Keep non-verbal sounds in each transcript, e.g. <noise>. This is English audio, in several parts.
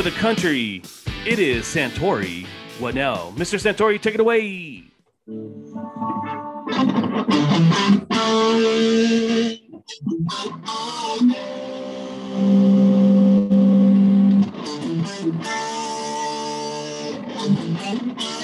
over the country. It is Santori. What now? Mr. Santori, take it away. <laughs>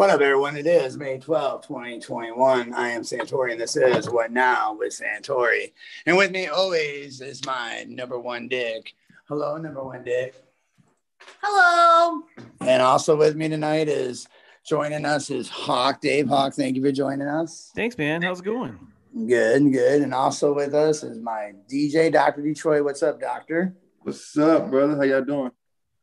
What up, everyone? It is May 12, 2021. I am Santori, and this is What Now with Santori. And with me always is my number one dick. Hello, number one dick. Hello. And also with me tonight is joining us is Hawk, Dave Hawk. Thank you for joining us. Thanks, man. How's it going? Good, good. And also with us is my DJ, Dr. Detroit. What's up, Doctor? What's up, brother? How y'all doing?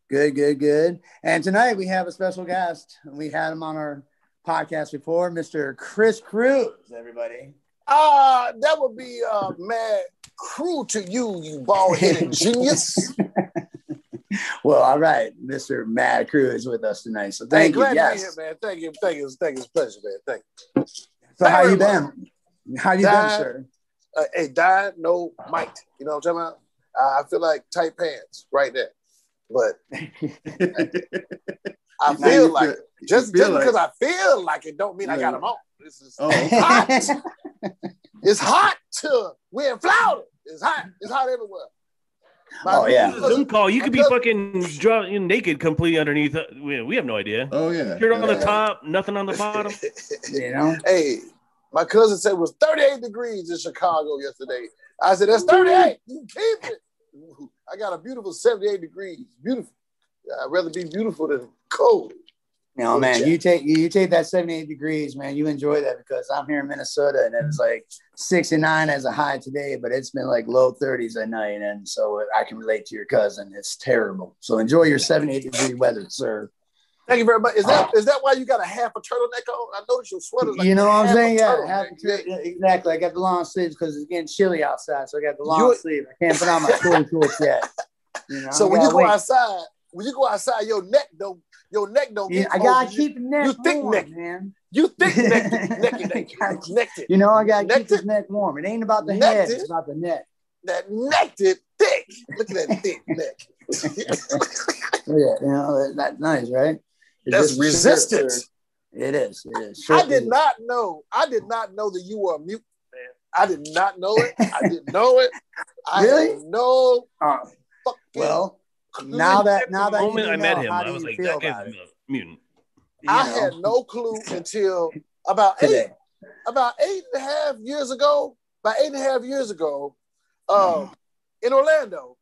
Good, good, good. And tonight we have a special guest. We had him on our podcast before, Mr. Chris Cruz, everybody. Uh, that would be uh, mad cruel to you, you bald headed <laughs> genius. Well, all right, Mr. Mad Crew is with us tonight. So thank hey, you. Yes. here, man. Thank you, thank you, thank you. It's a pleasure, man. Thank you. So how you Very much. been? How you been, sir? Uh, hey, die, no might. You know what I'm talking about? Uh, I feel like tight pants right there. But <laughs> I Now feel you like feel- it. just, feel just because like- I feel like it don't mean I got Yeah. them on. This is Oh, hot. <laughs> it's hot to we're in Florida. It's hot. It's hot everywhere. My Oh, yeah. Zoom call. You could be fucking draw, you know, naked completely underneath. uh, We, we have no idea. oh yeah. Shirt on the top, nothing on the bottom. <laughs> You know? Hey, my cousin said it was 38 degrees in Chicago yesterday. I said, that's 38. You keep it. I got a beautiful 78 degrees. Beautiful. I'd rather be beautiful than cold. Know, man, you take you take that 78 degrees, man. You enjoy that because I'm here in Minnesota and it was like 69 as a high today, but it's been like low 30s at night. And so I can relate to your cousin. It's terrible. So enjoy your 78 degree weather, sir. Thank you very much. Is that oh. is that why you got a half a turtleneck on? I noticed your sweater. Like you know what I'm saying? Yeah, have to- yeah, exactly. I got the long sleeves because it's getting chilly outside. So I got the long You- sleeve. I can't put on my <laughs> short shorts yet. You know, So when you go wait. outside, when you go outside, your neck don't your neck don't Yeah, I gotta keep the neck you thick warm, neck. man. You thick <laughs> neck, neck, neck, neck, You know, I gotta keep Neck this neck warm. It ain't about the Neck head; it's about the neck. that neck it thick. Look at that thick neck. Oh, <laughs> yeah, you know that, that's nice, right? It's That's just- resistance. It is. It is. I did is- not know. I did not know that you were a mute, man. I did not know it. I didn't <laughs> know it. I Really? no Uh, well, clue. now that now The that you moment I met him, I was like, that guy's a mutant. You I know, had no clue <laughs> until about today. eight, about eight and a half years ago. About eight and a half years ago, um, in Orlando.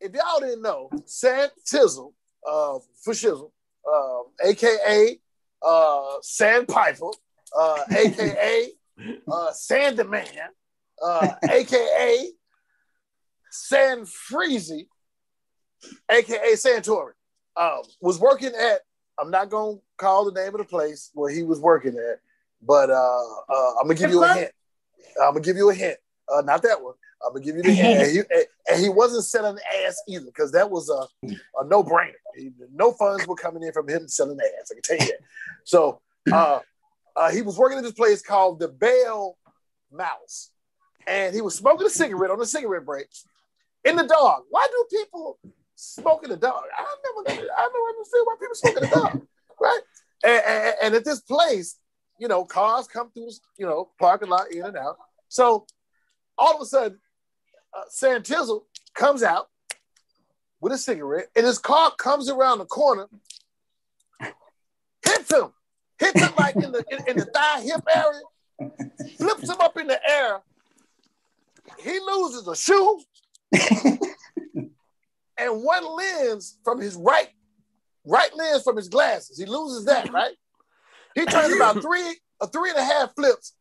If y'all didn't know, San Tizzle, uh, for shizzle, um, aka uh, Sandpiper, uh, aka <laughs> uh, Sandaman, uh, aka San Freezy, aka Santori, um, was working at. I'm not gonna call the name of the place where he was working at, but uh, uh, I'm gonna give you a hint. I'm gonna give you a hint. Uh, not that one. I'm gonna give you the. <laughs> And he, and- he wasn't selling ass either, because that was a, a no brainer. No funds were coming in from him selling ass. I can tell you that. So <clears throat> uh, uh, he was working at this place called the Bell Mouse, and he was smoking a cigarette on the cigarette break in the dark. Why do people smoke in the dark? I never, I never understood why people smoke in the dark, right? And, and, and at this place, you know, cars come through, you know, parking lot in and out. So all of a sudden, uh, Sam comes out with a cigarette, and his car comes around the corner, hits him, hits him like in the in, in the thigh hip area, flips him up in the air. He loses a shoe <laughs> and one lens from his right right lens from his glasses. He loses that, right? He turns about three, a three and a half flips.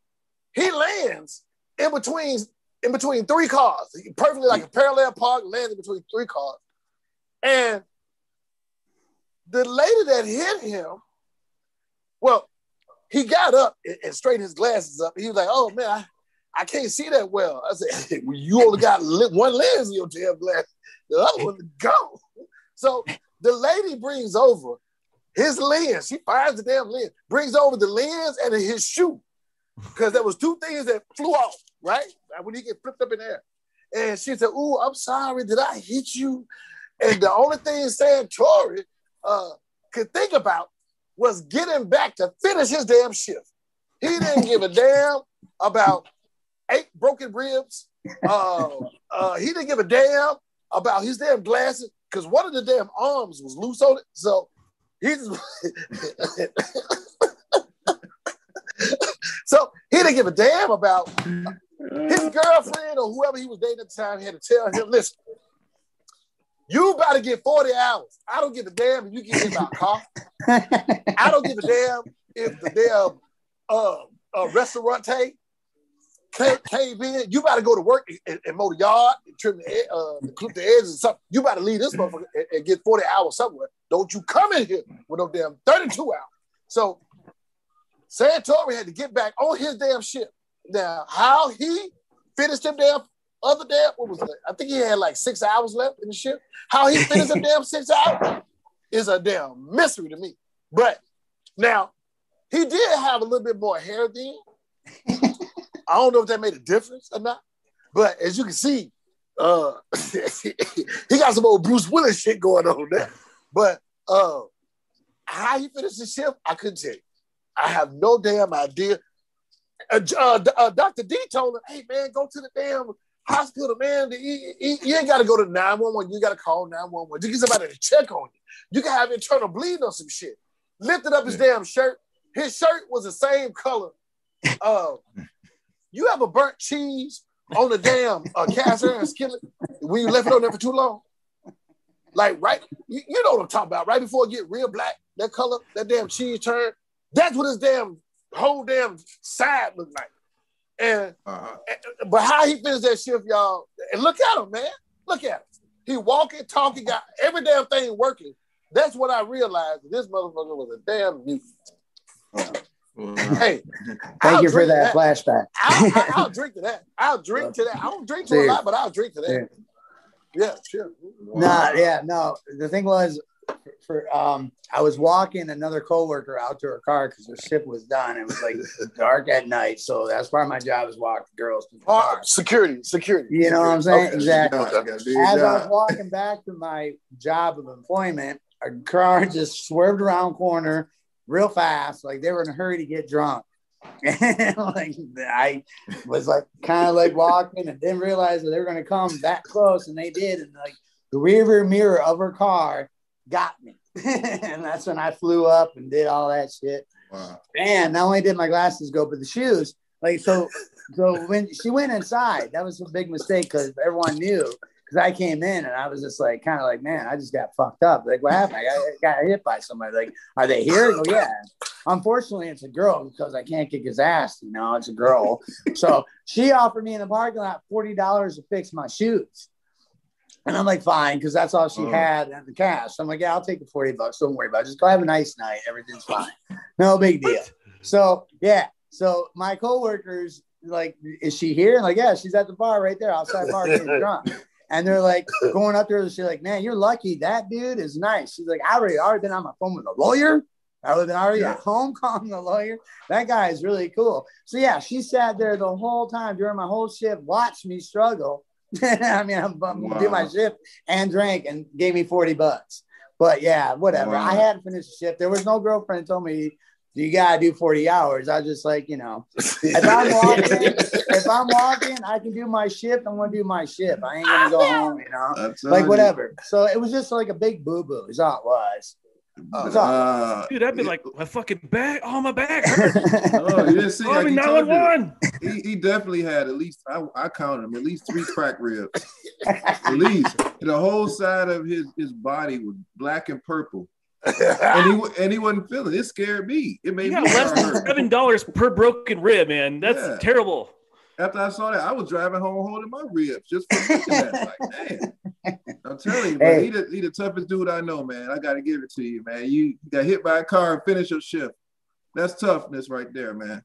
He lands in between in between three cars, perfectly like a parallel park, landed between three cars. And the lady that hit him, well, he got up and, straightened his glasses up. He was like, "Oh man, I, I can't see that well." I said, <laughs> well, "You only got one lens in your damn glass. The other one to go." So the lady brings over his lens. She finds the damn lens, brings over the lens and his shoe, because there was two things that flew off right when he get flipped up in the air. And she said, "Ooh, I'm sorry. Did I hit you?" And the only thing Santori uh, could think about was getting back to finish his damn shift. He didn't give a damn about eight broken ribs. Uh, uh, he didn't give a damn about his damn glasses because one of the damn arms was loose on it. So he's <laughs> so he didn't give a damn about his girlfriend or whoever he was dating at the time had to tell him, listen, you about to get 40 hours. I don't give a damn if you get hit by a car. <laughs> I don't give a damn if the damn uh, uh, restaurant came, came in. You about to go to work and, and mow the yard, and trim the, uh, clip the edges and something. You about to leave this motherfucker and, and, get 40 hours somewhere. Don't you come in here with no damn 32 hours. So Santori had to get back on his damn ship. Now, how he finished them damn other damn, what was it? I think he had like six hours left in the ship. How he finished them damn six hours is a damn mystery to me. But now, he did have a little bit more hair then. I don't know if that made a difference or not. But as you can see, uh, <laughs> he got some old Bruce Willis shit going on there. But uh, how he finished the shift, I couldn't tell you. I have no damn idea. Uh, uh, uh, Dr. D told him, hey man, go to the damn hospital, man. You, you, you ain't got to go to 911. You got to call 911 to get somebody to check on you. You can have internal bleeding or some shit. Lifted up his damn shirt. His shirt was the same color. <laughs> Uh, you have a burnt cheese on the damn uh, cast iron skillet when you left it on there for too long? Like, right, you, you know what I'm talking about. Right before it get real black, that color, that damn cheese turn. That's what his damn whole damn side looked like. And, uh-huh. and, but how he finished that shift, y'all, and look at him, man. Look at him. He walking, talking, got every damn thing working. That's what I realized. This motherfucker was a damn mutant. Hey, <laughs> thank I'll you for that, that, flashback. I'll, <laughs> I'll, drink to that. I'll drink to that. I don't drink to Dude. a lot, but I'll drink to that. Yeah, sure. Nah, yeah, no. The thing was, for um I was walking another coworker out to her car because her shift was done. It was like <laughs> dark at night, so that's part of my job is walk girls to the oh, car. Security, security. You know what I'm saying? Okay. Exactly. As I was walking back to my job of employment, a car <laughs> just swerved around corner real fast, like they were in a hurry to get drunk. <laughs> And like I was like kind of like walking and didn't realize that they were gonna come that close, and they did, and like the rear mirror of her car got me. <laughs> and that's when I flew up and did all that shit. Wow. And not only did my glasses go, but the shoes. Like so, so when she went inside, that was a big mistake because everyone knew. Because I came in and I was just like, kind of like, man, I just got fucked up. Like, what happened? I got, got hit by somebody. Like, are they here? Go, yeah. Unfortunately, it's a girl because I can't kick his ass. You know, it's a girl. so she offered me in the parking lot forty dollars to fix my shoes. And I'm like, fine, because that's all she uh, had in the cash. I'm like, yeah, I'll take the 40 bucks. Don't worry about it. Just go have a nice night. Everything's fine. <laughs> No big deal. So yeah. So my coworkers, like, is she here? And like, yeah, she's at the bar right there outside bar getting <laughs> drunk. And they're like going up there. She's like, man, you're lucky. That dude is nice. She's like, I already already been on my phone with a lawyer. I would have been already yeah. at home calling the lawyer. That guy is really cool. So yeah, she sat there the whole time during my whole shift, watched me struggle <laughs> I mean, I'm, I'm wow. do my shift and drank and gave me 40 bucks. But yeah, whatever. Wow. I hadn't finished the shift. There was no girlfriend told me you gotta do 40 hours. I was just like, you know, if I'm <laughs> walking, if I'm walking, I can do my shift. I'm gonna do my shift. I ain't gonna go oh, home, you know. like whatever. So it was just like a big boo-boo, is all it was. Uh, Dude, I've been like my fucking back. Oh, my back <laughs> oh, you didn't see. Oh, like he, one. He, he definitely had at least. I, I counted him at least three crack ribs. at least the whole side of his his body was black and purple. and he and he wasn't feeling it. Scared me. It made me less than seven dollars per broken rib, man. That's yeah. terrible. after I saw that, I was driving home holding my ribs just for looking at it. Like, man, I'm telling you, <laughs> man, Hey. he, the, he the toughest dude I know, man. I got to give it to you, man. You got hit by a car and finish your shift. That's toughness right there, man.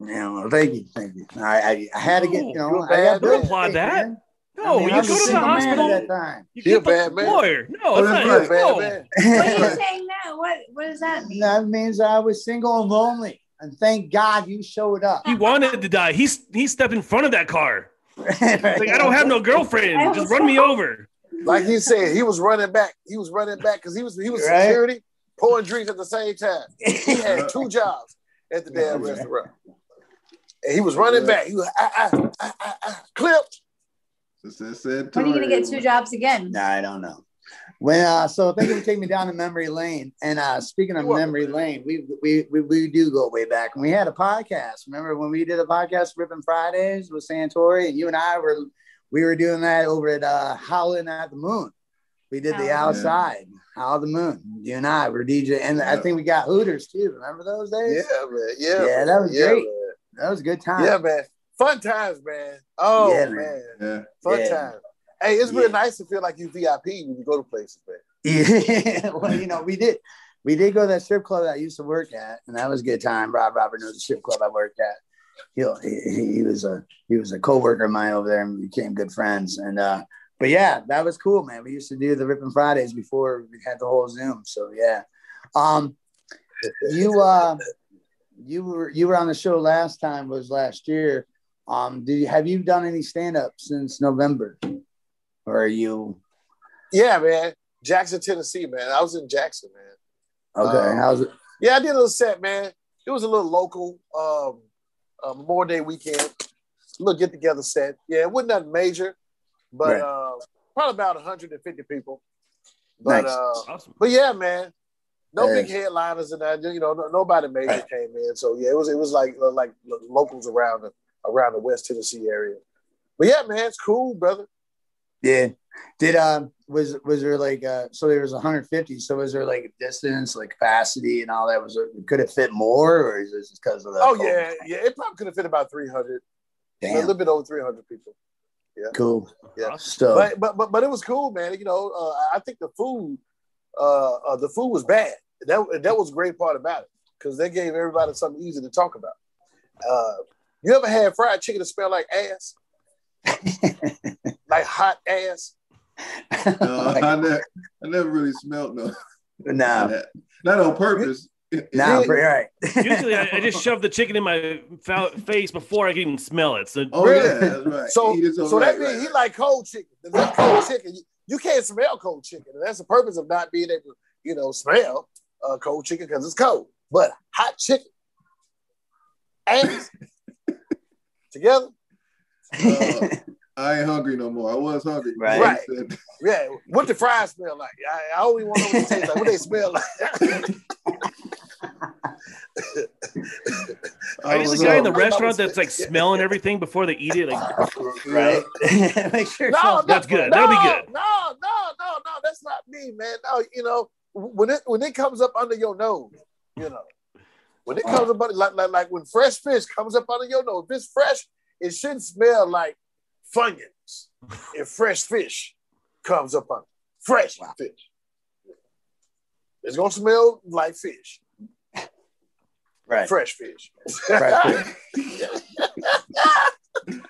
Yeah, well, thank you, thank you. I, I, I had to get, you know, You're a I bad got man. bills to Applaud pay, that. man. No, I mean, you I was go to the single at hospital. that time. You You're a get bad man. lawyer. No, it's not right. your Bad fault. man. What are you saying now? What What does that mean? that means I was single and lonely, and thank God you showed up. He wanted to die. He's he stepped in front of that car. <laughs> Like I don't have no girlfriend. Just run me over. Like he said, he was running back. He was running back because he was he was Right. security, pouring drinks at the same time. He had <laughs> two jobs at the damn Yeah. restaurant. And he was running back. He was ah, ah, ah, ah, ah, clipped. Said- said When are you gonna get two jobs again? Nah, I don't know. When uh, so thank you for taking me down to memory lane. And uh, speaking of memory lane, we, we we we do go way back. And we had a podcast. Remember when we did a podcast, Ripping Fridays with Santori, and you and I were we were doing that over at uh, Howling at the Moon. We did the Oh. outside, Howl the Moon. You and I were DJ, and I think we got Hooters too. Remember those days? Yeah, man. Yeah, Yeah, that was yeah, great. Man. That was a good time. Yeah, man. Fun times, man. Oh Yeah, man. man. Yeah. Fun Yeah. times. Hey, it's real Yeah. nice to feel like you VIP when you go to places, man. <laughs> Yeah, well, you know, we did we did go to that strip club that I used to work at, and that was a good time. Rob Robert knows the strip club I worked at. He, he, he was a he was a co-worker of mine over there and we became good friends. And uh but yeah, that was cool, man. We used to do the Ripping Fridays before we had the whole Zoom. So yeah. Um you uh you were you were on the show last time was last year. Um did you have you done any stand-up since November? Or are you Yeah, man. Jackson, Tennessee, man. I was in Jackson, man. okay? Um, How's it? Yeah, I did a little set, man. It was a little local um uh, Memorial Day weekend. A little get together set. Yeah, it wasn't nothing major, but Right. uh probably about 150 people. But Nice. uh Awesome. but yeah, man. No Yeah. big headliners and that, you know, no, nobody major Right. came in. So yeah, it was it was like uh, like locals around the around the West Tennessee area. But yeah, man, it's cool, brother. Yeah. Did um was was there like uh so there was 150? So was there like distance, like capacity and all that? Was it could it fit more or is this because of the Oh COVID? yeah, yeah. It probably could have fit about 300, a little bit over 300 people. Yeah cool. Yeah. So but but but but it was cool, man. You know, uh, I think the food, uh, uh, the food was bad. That that was a great part about it because they gave everybody something easy to talk about. Uh, you ever had fried chicken that smell like ass, <laughs> like hot ass? No, <laughs> I, never, I never really smelled no. no, <laughs> that. Not on purpose. no, <laughs> for right. Usually, I, I just shove the chicken in my fa- face before I can even smell it. So Oh Really? yeah, that's right. So so right, that means right, he right. like cold chicken. That's cold chicken, you, you can't smell cold chicken, and that's the purpose of not being able to, you know, smell uh, cold chicken because it's cold. But hot chicken, ass together. Uh, I ain't hungry no more. I was hungry. Right. Right. <laughs> Yeah, what the fries smell like? I, I only want to know what they taste like. What they smell like? <laughs> are you was, the guy in the restaurant that's like smelling everything before they eat it? Like, right. <laughs> Make sure. no, no, That's good. No, That'll be good. No, no, no, no. That's not me, man. No, you know when it when it comes up under your nose, you know when it comes up under, like like like when fresh fish comes up under your nose. If it's fresh, it shouldn't smell like funyuns. If fresh fish comes up under fresh Wow. fish, it's gonna smell like fish. right. Fresh fish. Fresh fish. <laughs>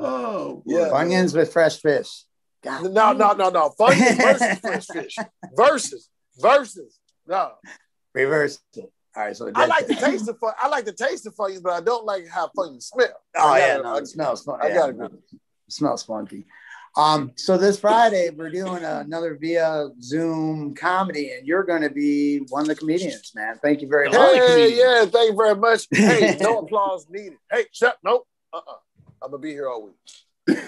Oh. Yeah. Funyuns with fresh fish. God. No, no, no, no. Funyuns versus <laughs> fresh fish. Versus. Versus. No. Reverse it. All right. So I like the taste of fun. I like the taste of Funyuns, but I don't like how Funyuns smell. Oh I yeah, no, I- it smells fun. I yeah, gotta no, agree. It smells funky. Um, so this Friday we're doing another via Zoom comedy, and you're going to be one of the comedians, man. Thank you very The much. only Hey, yeah, thank you very much. Hey, <laughs> no applause needed. Hey, shut. Nope. Uh-uh. I'm gonna be here all week.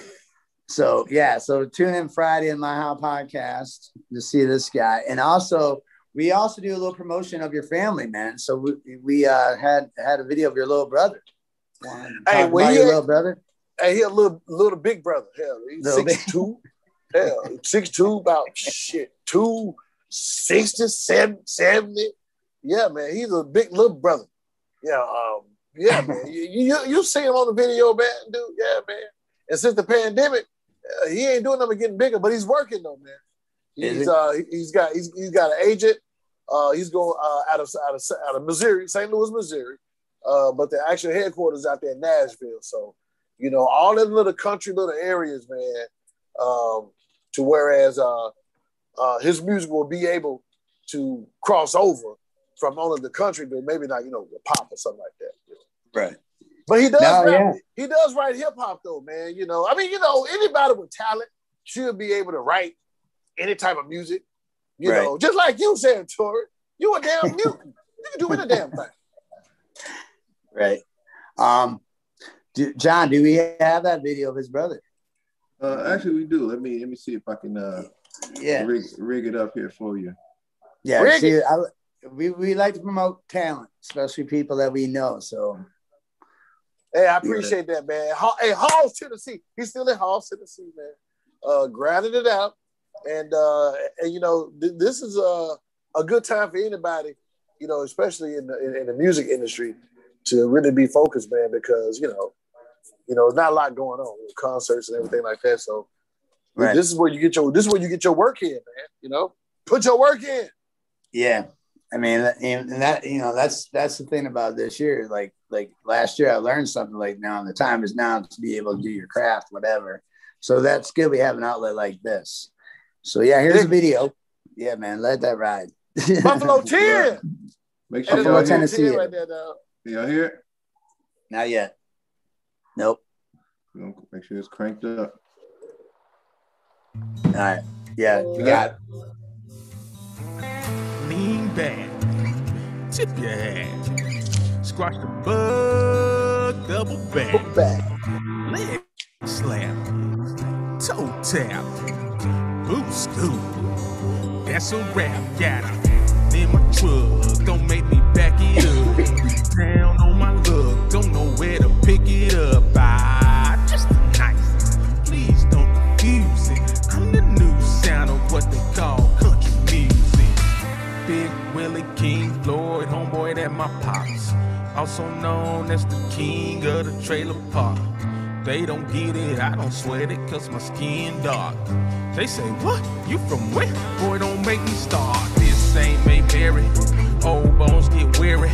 So yeah, so tune in Friday in my how podcast to see this guy, and also we also do a little promotion of your family, man. So we we uh, had had a video of your little brother. Wanna Hey, talk when about he your had- little brother. Hey, he a little little big brother. Hell, he's six two. Hell, six two, about shit, two sixty, seven, Yeah, man, he's a big little brother. Yeah, um, Yeah, man. <laughs> You, you you see him on the video, man, dude. Yeah, man. And since the pandemic, uh, he ain't doing nothing getting bigger, but he's working though, man. He's uh he's got he's, he's got an agent. Uh, he's going uh, out of out of out of Missouri, St. Louis, Missouri. Uh, but the actual headquarters out there in Nashville. So, you know, all the little country little areas, man. Um, to whereas uh, uh, his music will be able to cross over from only the country, but maybe not, you know, pop or something like that. Right. But he does No, rap, yeah. he does write hip hop though, man. You know, I mean, you know, anybody with talent should be able to write any type of music. You Right. know, just like you said, Tori, you a damn <laughs> mutant. you can do any damn thing. Right. Um, do, John, do we have that video of his brother? Uh, actually, we do. Let me let me see if I can uh, Yeah. rig, rig it up here for you. Yeah. Rig See, I, we, we like to promote talent, especially people that we know. So, Hey, I appreciate that, man. Hey, Halls, Tennessee. He's still in Halls, Tennessee, man. Uh, grinding it out, and uh, and you know, th- this is a a good time for anybody, you know, especially in the in, in the music industry, to really be focused, man, because you know, you know, there's not a lot going on with concerts and everything like that. So, Right. this is where you get your this is where you get your work in, man. You know, put your work in. yeah. I mean, and and that, you know, that's, that's the thing about this year. Like, like last year, I learned something like now, the time is now to be able to do your craft, whatever. So that's good. We have an outlet like this. So, yeah, here's a video. Yeah, man, let that ride. <laughs> Buffalo Ten. Make sure it's Buffalo, y'all Buffalo hear, Tennessee. right there, dog. y'all hear it. Not yet. Nope. We're gonna Make sure it's cranked up. All right. Yeah, we got it. Lean back, tip your hat, squash the bug, double back, Back. leg slap, toe tap, boot scoop. That's a rap, got it in my truck. Don't make me Also known as the king of the trailer park. They don't get it, I don't sweat it, cause my skin dark. They say, what? You from where? Boy, don't make me start. This ain't Mayberry. Old bones get weary.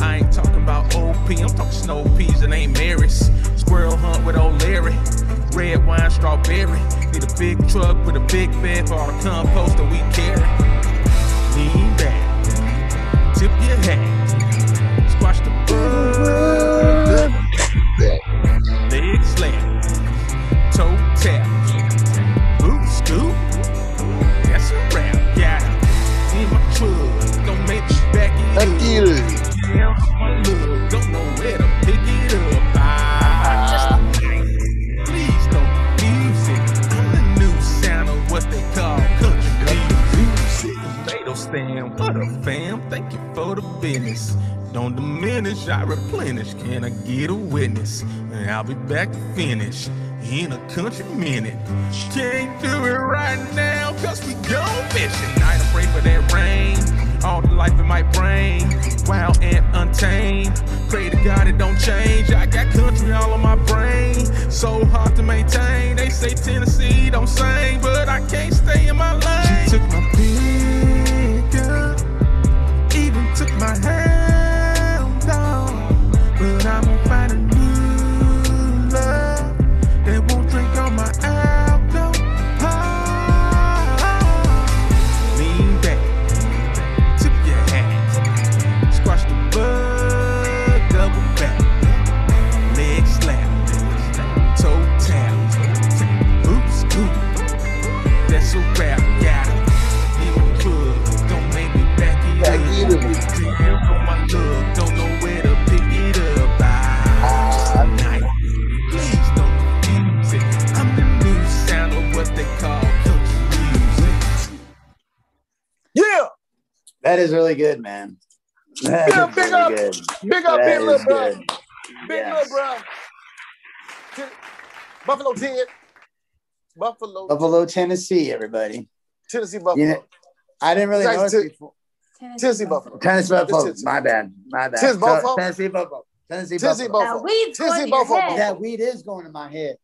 I ain't talking about OP, I'm talking snow peas and ain't Marys. Squirrel hunt with old Larry. Red wine, strawberry. Need a big truck with a big bed for all the compost that we carry. Lean back, tip your hat, leg slam, toe tap, business. Don't diminish, I replenish. Can I get a witness? And I'll be back to finish in a country minute. Can't do it right now, cause we go fishing. I pray for that rain. All the life in my brain, wild and untamed. Pray to God it don't change. I got country all on my brain, so hard to maintain. They say Tennessee don't sing, but I can't stay in my lane. She took my pick my hand That is really good, man. That Yeah, is big really up. good. Big up, big little bro. good. Big Yes. little bro. Buffalo 10. Buffalo, Buffalo, Tennessee, everybody. Tennessee Buffalo. You know, I didn't really Guys, know it before. Tennessee Buffalo. Tennessee Buffalo. Tennessee. My bad. My bad. Tennessee So, Buffalo? Tennessee Buffalo. Tennessee Tennessee Buffalo. Buffalo. Now weed's Tennessee going to your Buffalo. head. That weed is going in my head.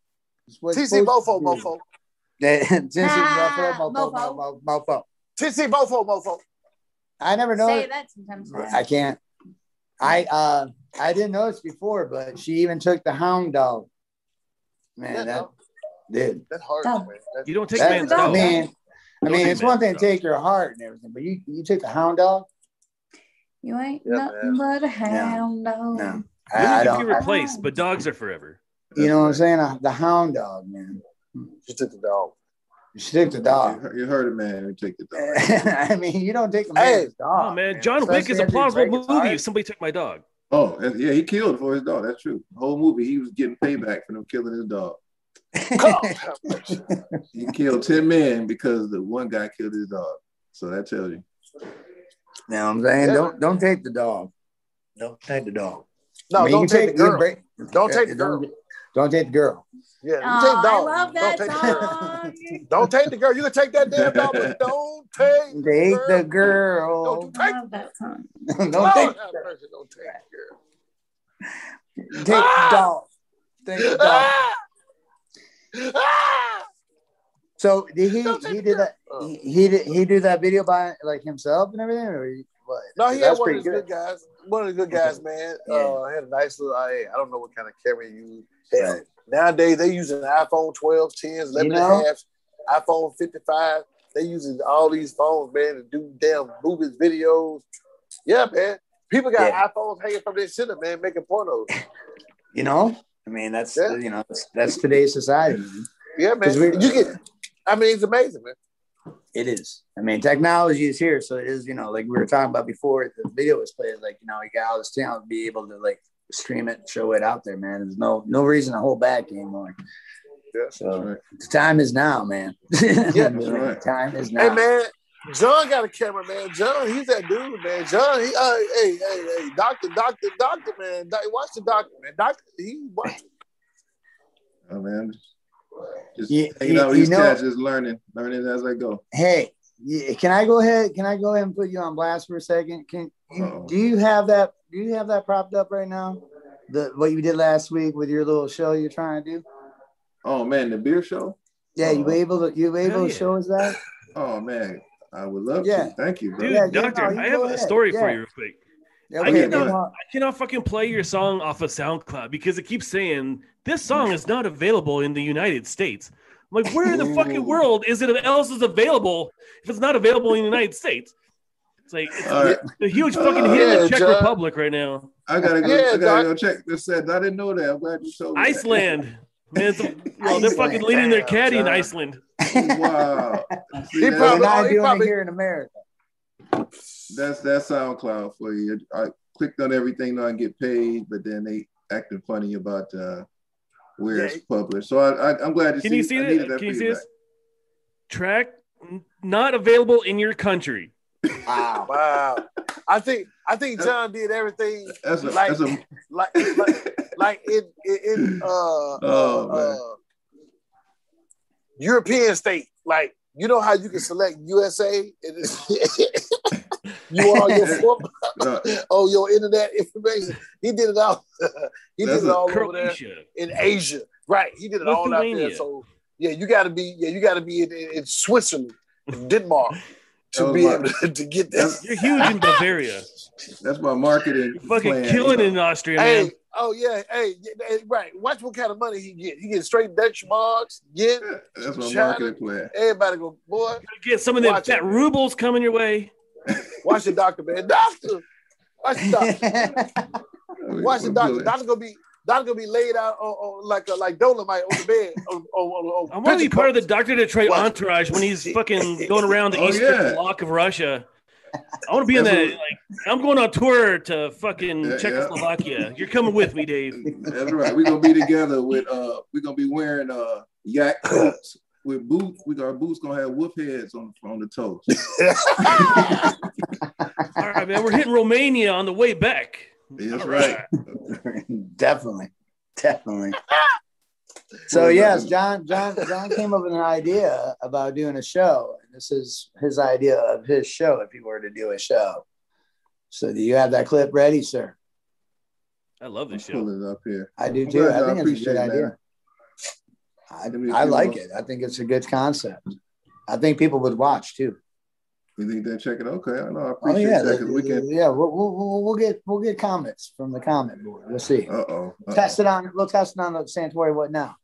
It's what it's TC supposed Bofo, to do. mofo. Tennessee Ah, Buffalo, mofo, mofo. mofo, mofo. TC Bofo, mofo. I never know. Say that sometimes. I can't. I uh I didn't notice before, but she even took the hound dog. Man, Yeah, that no, did. that hurts, Oh. You don't take That, man's I mean, I mean, it's one thing to take your heart and everything, but you you take the hound dog. You ain't Yeah, nothing but a hound dog. No, Women I, I can don't. be replaced, but dogs are forever. you know what I'm saying? Uh, The hound dog, man. She took the dog. You took the dog. you heard it, man. You take the dog. <laughs> I mean, you don't take a Hey. dog. Oh man, John Wick is a plausible movie. heart. If somebody took my dog, Oh, yeah, he killed for his dog. That's true. The whole movie, he was getting payback for them killing his dog. God have mercy. He killed 10 men because the one guy killed his dog. So that tells you. Now I'm saying? Yeah. Don't don't take the dog. Don't take the dog. No, I mean, don't you take the girl. break- Don't take the don't- girl. Don't take the girl. Yeah, you Oh, take I dog. love Don't that take the girl. <laughs> Don't take the girl. You can take that damn dog, but <laughs> don't take Take the the girl. girl. Don't I love that song. Don't Lord take, have mercy, don't take the girl. take the dog. Take the dog. Ah! Ah! So did he Don't he did girl. that he, he did he do that video by like himself and everything or he- what? No, he had one of pretty his good. guys. One of the good guys, man. Yeah. Uh, had a nice little. I, I don't know what kind of camera he used. Right. Nowadays they using iPhone 12, 10s, 11 You know? and a half, iPhone 55. They using all these phones, man, to do damn movies, videos. Yeah, man. People got Yeah. iPhones hanging from their center, man, making pornos. <laughs> You know? I mean that's Yeah. you know that's, that's today's society. man. Yeah, man. we- you get. I mean, it's amazing, man. It is. I mean, technology is here, so it is. You know, like we were talking about before, the video was played. Like you know, you got all this talent to be able to like stream it, show it out there, man. There's no no reason to hold back anymore. Yeah. So right. the time is now, man. <laughs> Yeah, right. Time is now. Hey, man. John got a camera, man. John, he's that dude, man. John, he, uh, hey, hey, hey, doctor, doctor, doctor, man. Doc- Watch the doctor, man. Doctor, he watch. <laughs> Oh, man. Just You- hanging you- you these know- just learning, learning as I go. Hey, can I go ahead? Can I go ahead and put you on blast for a second? Can you, do you have that? Do you have that propped up right now? The what you did last week with your little show you're trying to do? Oh, man, the beer show? Yeah, you were able to you were able Hell to show us that? Oh, man. I would love Yeah. to. Thank you, bro. dude, Yeah, yeah, doctor, no, you I go have a ahead. story for you, real quick. Yeah, I cannot- you I cannot fucking play your song off of SoundCloud because it keeps saying this song mm. is not available in the United States. I'm like, where in the fucking world is it else is available if it's not available in the United States? It's like it's All right. a huge fucking hit in the Czech John. Republic right now. I gotta go. Yeah, I gotta Doc. go check this. Said I didn't know that. I'm glad you told me. Iceland. Man, it's a, <laughs> well, they're fucking leading their Damn, caddy in Iceland. Wow. See, He that- we're probably- not he doing probably- it here in America. that's that's SoundCloud for you. I clicked on everything so I can get paid, but then they acting funny about uh, where Yeah. it's published. So I, I, I'm glad to Can see. you see I it? needed Can you see feedback. this? Track not available in your country. Wow. Wow. I think I think John did everything That's a, like that's a like like, like in in, in uh, <laughs> Oh, uh, man. uh European state. Like you know how you can select USA and it's- <laughs> you all your <laughs> form, uh, oh your internet information. He did it all. he did it all over there Croatia. in Asia. Right. He did it all out there. So yeah, you gotta be yeah, you gotta be in, in, in Switzerland, in Denmark That to be my- able to, to get that. You're huge in Bavaria. <laughs> that's my marketing. You're fucking plan, killing you it know. in Austria, man. Oh yeah, hey, yeah, hey, right. Watch what kind of money he get. He get straight Dutch marks. Get That's my China. marketing plan. everybody go, boy. Get some of them Watch fat it. rubles coming your way. Watch the doctor, man. Doctor, watch the doctor. <laughs> Watch the doctor. Doctor gonna be. Doctor gonna be laid out on, on like a, like Dolomite on the bed. <laughs> On, on, on, I want to be part of the. Dr. Detroit What? entourage when he's fucking going around the Oh, eastern yeah. block of Russia. I want to be in that. Like, I'm going on tour to fucking Yeah, yeah. Czechoslovakia. You're coming with me, Dave. That's right. We're gonna be together with uh we're gonna be wearing uh yak coats with boots. We got our boots gonna have wolf heads on on the toes. <laughs> All right, man. We're hitting Romania on the way back. That's right. <laughs> definitely, definitely. <laughs> So yes, John, John, John came up with an idea about doing a show. And this is his idea of his show if he were to do a show. So do you have that clip ready, sir? I love this Pull show. it up here. I do too. glad I y'all think it's a appreciate good that. idea. I, Give me a I few like it. I think it's a good concept. I think people would watch too. You think they check it? Okay, I know. I Oh appreciate yeah, that because we can. yeah. We'll, we'll, we'll, we'll get we'll get comments from the comment board. We'll see. Uh oh. Test it on. We'll test it on the Santori. What now?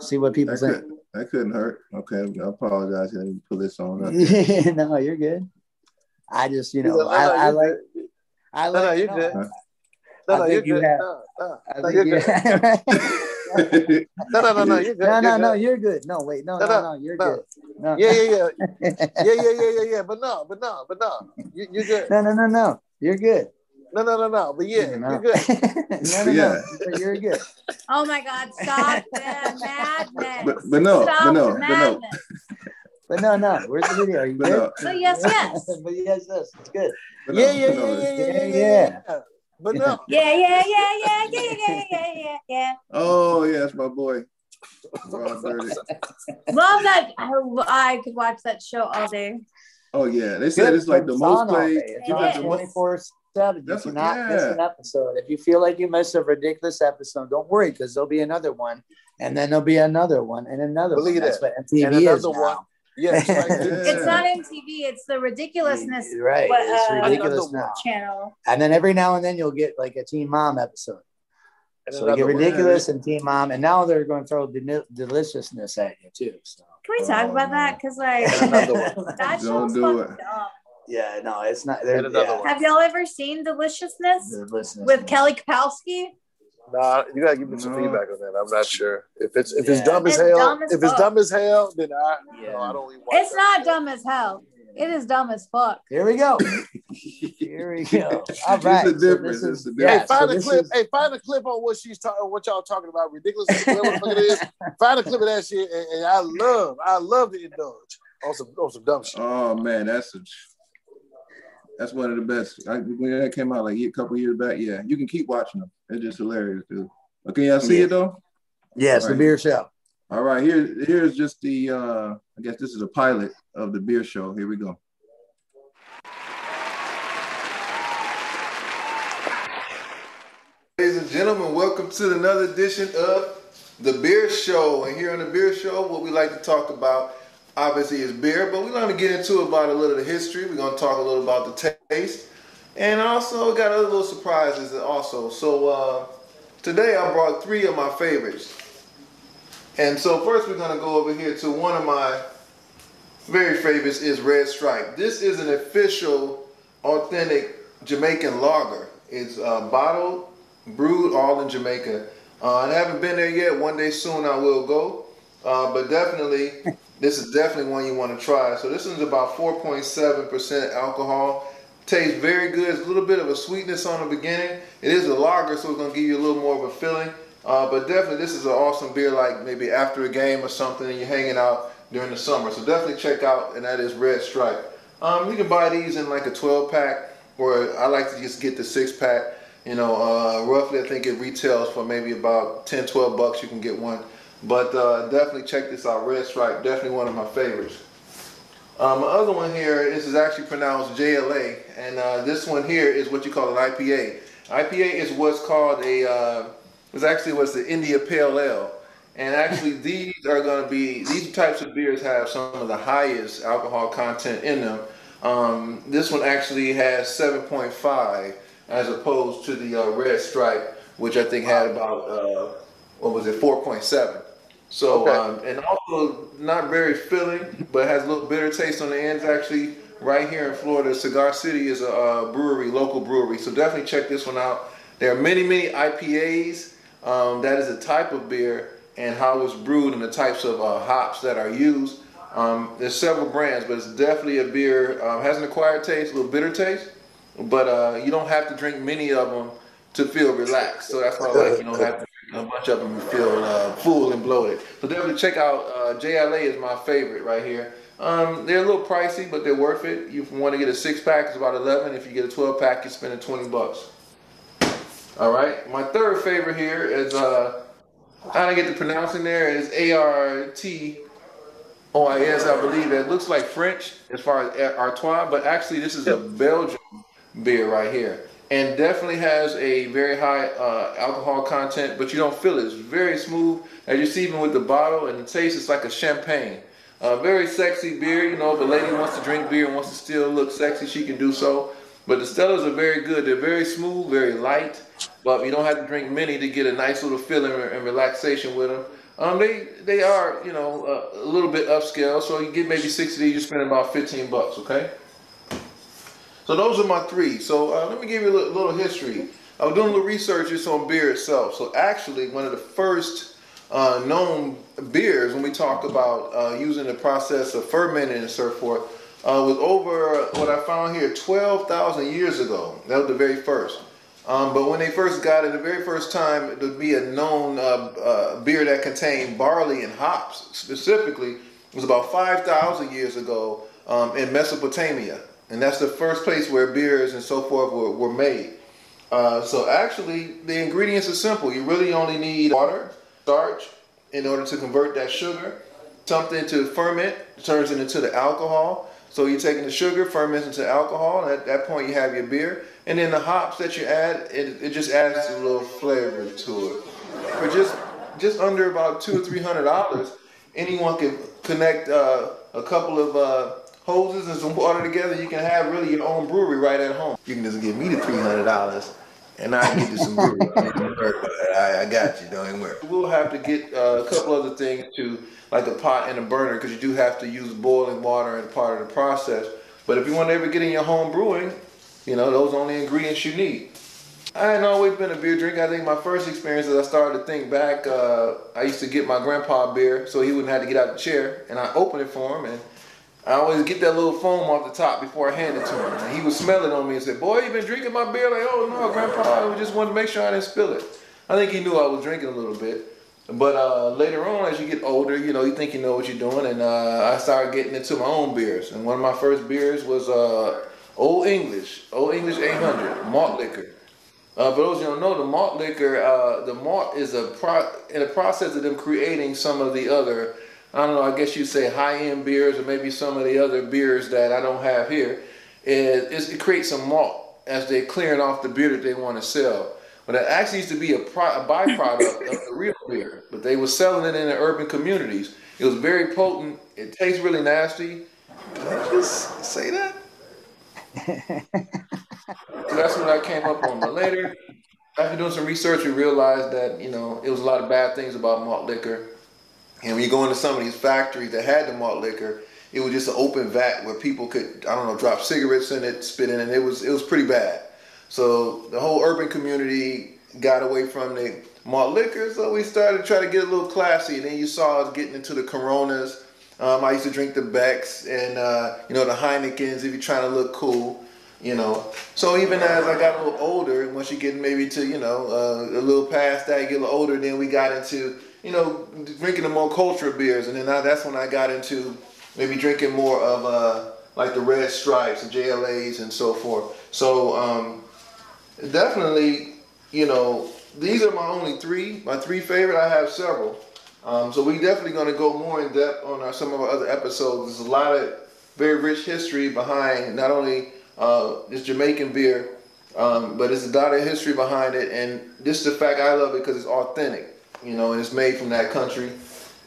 See what people That, think. could, that couldn't hurt. Okay, I apologize. I didn't pull this on. Up. <laughs> no, you're good. I just you know No, no, I, no, I you're like I No, no, like you're no, good. Huh? No, I no, you're good. have- No, no, I no, think you're you- good. <laughs> No, no, no, no, you're good. no, no, no, you're good. No, wait, no, No, no, no, no, you're no. good. No, Yeah, yeah, yeah, <laughs> yeah, yeah, yeah, yeah, yeah. But no, but no, but no, you, you're good. no, no, no, no, you're good. No, no, no, no. But yeah, no. you're good. <laughs> no, no, Yeah. no, you're good. Oh my God! Stop the madness. But, but no, Stop but no, but no. But no, no, where's the video? Are you but good? no. Oh yes, yes. <laughs> but yes, yes, it's good. but Yeah, yeah, but yeah, no. yeah, yeah, yeah, Yeah, yeah, yeah. But no, Yeah, yeah, yeah, yeah, yeah, yeah, yeah, yeah, yeah. Oh, yeah, that's my boy. <laughs> Love that. I, I could watch that show all day. Oh, yeah. They said it's like the most played. You on got twenty four seven. You That's what- cannot miss an episode. If you feel like you missed a ridiculous episode, don't worry because there'll be another one, and then there'll be another one, and another Believe one. That's that. what MTV And is another now. one. Yeah, it's like <laughs> Yeah. It's not MTV. It's the ridiculousness Right. But, it's uh, ridiculous now. channel. And then every now and then you'll get like a Teen Mom episode. And So you get another one. ridiculous and Teen Mom, and now they're going to throw del- deliciousness at you too. So Can we talk Oh, about no. that? Because like And another <laughs> that Don't show's do fucking it. dumb. yeah, no, it's not. And yeah. Have y'all ever seen Deliciousness deliciousness. with Kelly Kapowski? Nah, you gotta give me some No. feedback on that. I'm not sure if it's if it's dumb as It's hell. dumb as if it's dumb as hell, then I Yeah. no, I don't even. watch It's that. not dumb as hell. It is dumb as fuck. Here we go. <laughs> Here we go. All right. It's a so this it's a is- difference. yeah, Hey, find so a clip. is- Hey, find a clip on what she's talking, what y'all talking about. Ridiculous, whatever the fuck it is. <laughs> Find a clip of that shit, and, and I love, I love to indulge on some, on some dumb shit. Oh, man, that's a. That's one of the best. I, when that came out like a couple years back, yeah, you can keep watching them. It's just hilarious, dude. Okay, y'all see Yeah. it though? Yes, the beer show. All right, here, here's just the. uh I guess this is a pilot of the beer show. Here we go. Ladies and gentlemen, welcome to another edition of the Beer Show. And here on the Beer Show, what we like to talk about, obviously, is beer, but we're to get into about a little of the history. We're to talk a little about the taste, and also got other little surprises also. So uh, today I brought three of my favorites. And so first we're gonna go over here to one of my very favorites is Red Stripe. This is an official, authentic Jamaican lager. It's uh, bottled, brewed all in Jamaica. Uh, I haven't been there yet. One day soon I will go. Uh, but definitely, <laughs> this is definitely one you want to try. So this one's about 4.7% alcohol. Tastes very good. It's a little bit of a sweetness on the beginning. It is a lager, so it's gonna give you a little more of a feeling. Uh, but definitely, this is an awesome beer. Like maybe after a game or something, and you're hanging out during the summer. So definitely check out, and that is Red Stripe. Um, you can buy these in like a 12 pack, or I like to just get the six pack. You know, uh, roughly I think it retails for maybe about 10, 12 bucks. You can get one. But uh, definitely check this out. Red Stripe, definitely one of my favorites. Um, my other one here, this is actually pronounced Jai Alai, and uh, this one here is what you call an IPA. IPA is what's called a, uh, it's actually what's the India Pale Ale. And actually <laughs> these are gonna be, these types of beers have some of the highest alcohol content in them. Um, this one actually has 7.5 as opposed to the uh, Red Stripe, which I think had about, uh, what was it, 4.7. So, Okay. um, and also not very filling, but has a little bitter taste on the ends. Actually, right here in Florida, Cigar City is a uh, brewery, local brewery. So definitely check this one out. There are many, many IPAs. Um, that is a type of beer and how it's brewed and the types of uh, hops that are used. Um, there's several brands, but it's definitely a beer. Um, has an acquired taste, a little bitter taste, but uh, you don't have to drink many of them to feel relaxed. So that's why I like you don't have to a bunch of them feel uh, full and bloated. So definitely check out uh, Jai Alai is my favorite right here. Um, they're a little pricey, but they're worth it. You want to get a six pack, it's about 11. If you get a 12 pack, you're spending 20 bucks. All right. My third favorite here is uh, I don't get the pronouncing there is A R T O I S. I believe It looks like French as far as Artois, but actually this is a Belgian beer right here. And definitely has a very high uh, alcohol content, but you don't feel it. It's very smooth. As you see, even with the bottle and the taste, it's like a champagne. Uh, very sexy beer. You know, if a lady wants to drink beer and wants to still look sexy, she can do so. But the Stellas are very good. They're very smooth, very light, but you don't have to drink many to get a nice little feeling and relaxation with them. Um, they they are you know uh, a little bit upscale, so you get maybe six of these, you're spending about 15 bucks. Okay. So those are my three. So uh, let me give you a little, history. I was doing a little research just on beer itself. So actually, one of the first uh, known beers when we talk about uh, using the process of fermenting and so forth uh, was over what I found here 12,000 years ago. That was the very first. Um, but when they first got it, the very first time it would be a known uh, uh, beer that contained barley and hops specifically was about 5,000 years ago um, in Mesopotamia. And that's the first place where beers and so forth were, were made. Uh, so actually, the ingredients are simple. You really only need water, starch, in order to convert that sugar, something to ferment, turns it into the alcohol. So you're taking the sugar, ferments into alcohol, and at that point you have your beer. And then the hops that you add, it, it just adds a little flavor to it. For just just under about two or three hundred dollars, anyone can connect uh, a couple of uh, hoses and some water together. You can have really your own brewery right at home. You can just give me the three hundred dollars, and I get you some brewery. I, I, got you. Don't worry. We'll have to get uh, a couple other things to like a pot and a burner because you do have to use boiling water as part of the process. But if you want to ever get in your home brewing, you know, those are only ingredients you need. I hadn't always been a beer drinker. I think my first experience as I started to think back, uh, I used to get my grandpa beer so he wouldn't have to get out of the chair, and I opened it for him, and I always get that little foam off the top before I hand it to him. And he would smell it on me and say, "Boy, you been drinking my beer?" Like, "Oh no, grandpa, I just wanted to make sure I didn't spill it." I think he knew I was drinking a little bit. But uh, later on, as you get older, you know, you think you know what you're doing, and uh, I started getting into my own beers. And one of my first beers was uh, Old English, Old English 800 malt liquor. Uh, for those who don't know, the malt liquor, uh, the malt is a pro- in the process of them creating some of the other, I don't know, I guess you'd say high-end beers or maybe some of the other beers that I don't have here. It, it creates some malt as they're clearing off the beer that they want to sell. But it actually used to be a, pro- a byproduct of the real beer. But they were selling it in the urban communities. It was very potent. It tastes really nasty. Did I just say that? so that's what I came up on. But later, after doing some research, we realized that you know it was a lot of bad things about malt liquor. And when you go into some of these factories that had the malt liquor, it was just an open vat where people could I don't know drop cigarettes in it, spit in it. It was it was pretty bad. So the whole urban community got away from the malt liquor, so we started to try to get a little classy. And then you saw us getting into the Coronas um, I used to drink the Becks and uh, you know the Heinekens if you're trying to look cool, you know. So even as I got a little older, once you get maybe to you know uh, a little past that, you get a little older, then we got into you know drinking the more cultural beers, and then I, that's when I got into maybe drinking more of uh, like the Red Stripes and JLAs and so forth. So um, definitely, you know, these are my only three. My three favorite. I have several. Um, so we definitely going to go more in depth on our, some of our other episodes. There's a lot of very rich history behind not only uh, this Jamaican beer, um, but there's a lot of history behind it. And just the fact I love it because it's authentic, you know, and it's made from that country.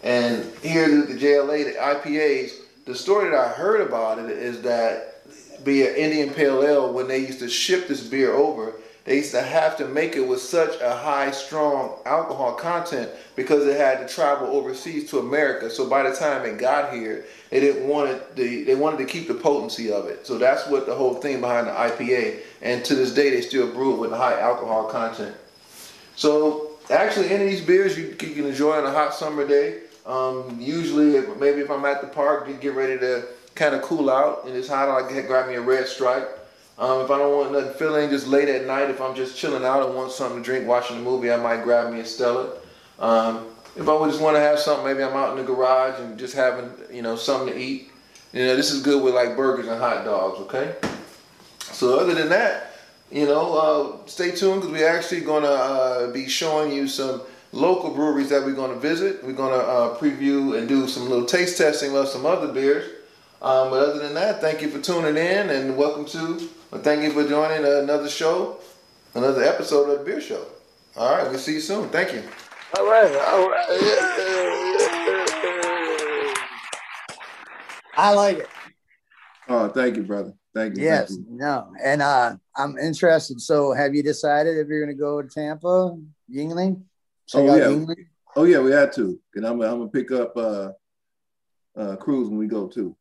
And here, the, the JLA, the IPAs, the story that I heard about it is that be an Indian Pale Ale when they used to ship this beer over they used to have to make it with such a high, strong alcohol content because it had to travel overseas to America. So by the time it got here, they didn't want it. The, they wanted to keep the potency of it. So that's what the whole thing behind the IPA. And to this day, they still brew it with a high alcohol content. So actually, any of these beers you, you can enjoy on a hot summer day. Um, usually, maybe if I'm at the park, you get ready to kind of cool out and it's hot, I will grab me a red stripe um, if I don't want nothing filling, just late at night, if I'm just chilling out and want something to drink, watching a movie, I might grab me a Stella. Um, if I just want to have something, maybe I'm out in the garage and just having, you know, something to eat. You know, this is good with like burgers and hot dogs, okay? So other than that, you know, uh, stay tuned because we're actually going to uh, be showing you some local breweries that we're going to visit. We're going to uh, preview and do some little taste testing of some other beers. Um, but other than that, thank you for tuning in and welcome to, thank you for joining another show another episode of the Beer Show. All right, we'll see you soon. Thank you. All right, all right. I like it. Oh, thank you, brother. Thank you. Yes, Thank you. no, and uh, I'm interested. So, have you decided if you're going to go to Tampa, Yuengling? Check Oh, yeah. Yuengling? Oh yeah, we had to. And I'm I'm gonna pick up uh uh Cruz when we go too.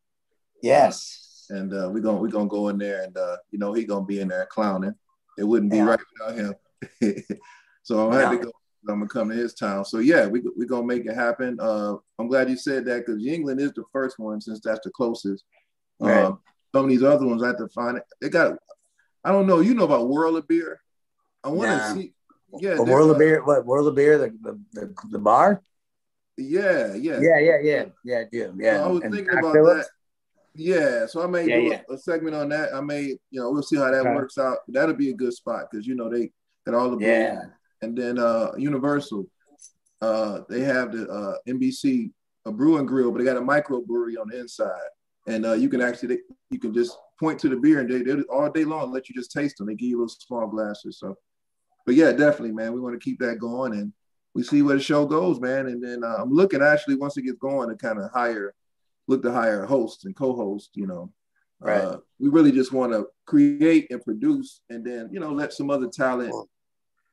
Yes. And uh we're gonna we're gonna go in there and uh you know he gonna be in there clowning. It wouldn't be Yeah. right without him. <laughs> so I'm happy No. to go. I'm gonna come to his town. So yeah, we we gonna make it happen. Uh I'm glad you said that because England is the first one since that's the closest. Right. Um, some of these other ones I have to find it. They got I don't know, you know about World of Beer? I want to Nah. see yeah, World of Beer, what World of Beer, the the, the, the bar? Yeah, yeah. Yeah, yeah, yeah, yeah. Yeah. So I was And thinking Doc about Phillips? that. Yeah, so I may Yeah, do yeah. A, a segment on that. I may, you know, we'll see how that Okay. works out. That'll be a good spot because you know they got all the. Yeah. and then uh Universal, uh, they have the uh NBC a brew and grill, but they got a microbrewery on the inside, and uh, you can actually you can just point to the beer and they they all day long let you just taste them. They give you little small glasses. So, but yeah, definitely, man, we want to keep that going and we see where the show goes, man. And then uh, I'm looking actually once it gets going to kind of hire, look to hire hosts and co-hosts. You know, Right. uh, we really just want to create and produce, and then you know let some other talent,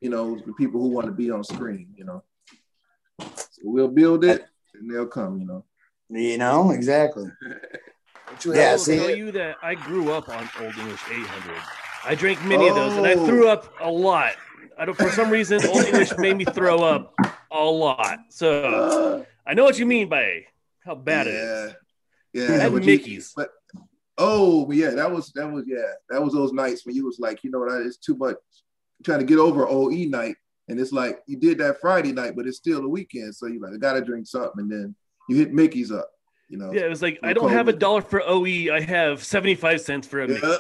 you know, the people who want to be on screen. You know, so we'll build it and they'll come. You know. You know, exactly. <laughs> Yeah, I will see- tell you that I grew up on Old English 800. I drank many of those, and I Oh. threw up a lot. I don't. For some reason, Old English made me throw up a lot. So Uh, I know what you mean by how bad it is. Yeah, yeah. had but you- Mickey's. but oh yeah, that was that was yeah, that was those nights when you was like, you know, what, it's too much. trying to get over OE night, and it's like you did that Friday night, but it's still the weekend, so you like I gotta drink something, and then you hit Mickey's up, you know. Yeah, it was like I don't have a dollar for OE. I have 75 cents for a Yeah, Mickey's.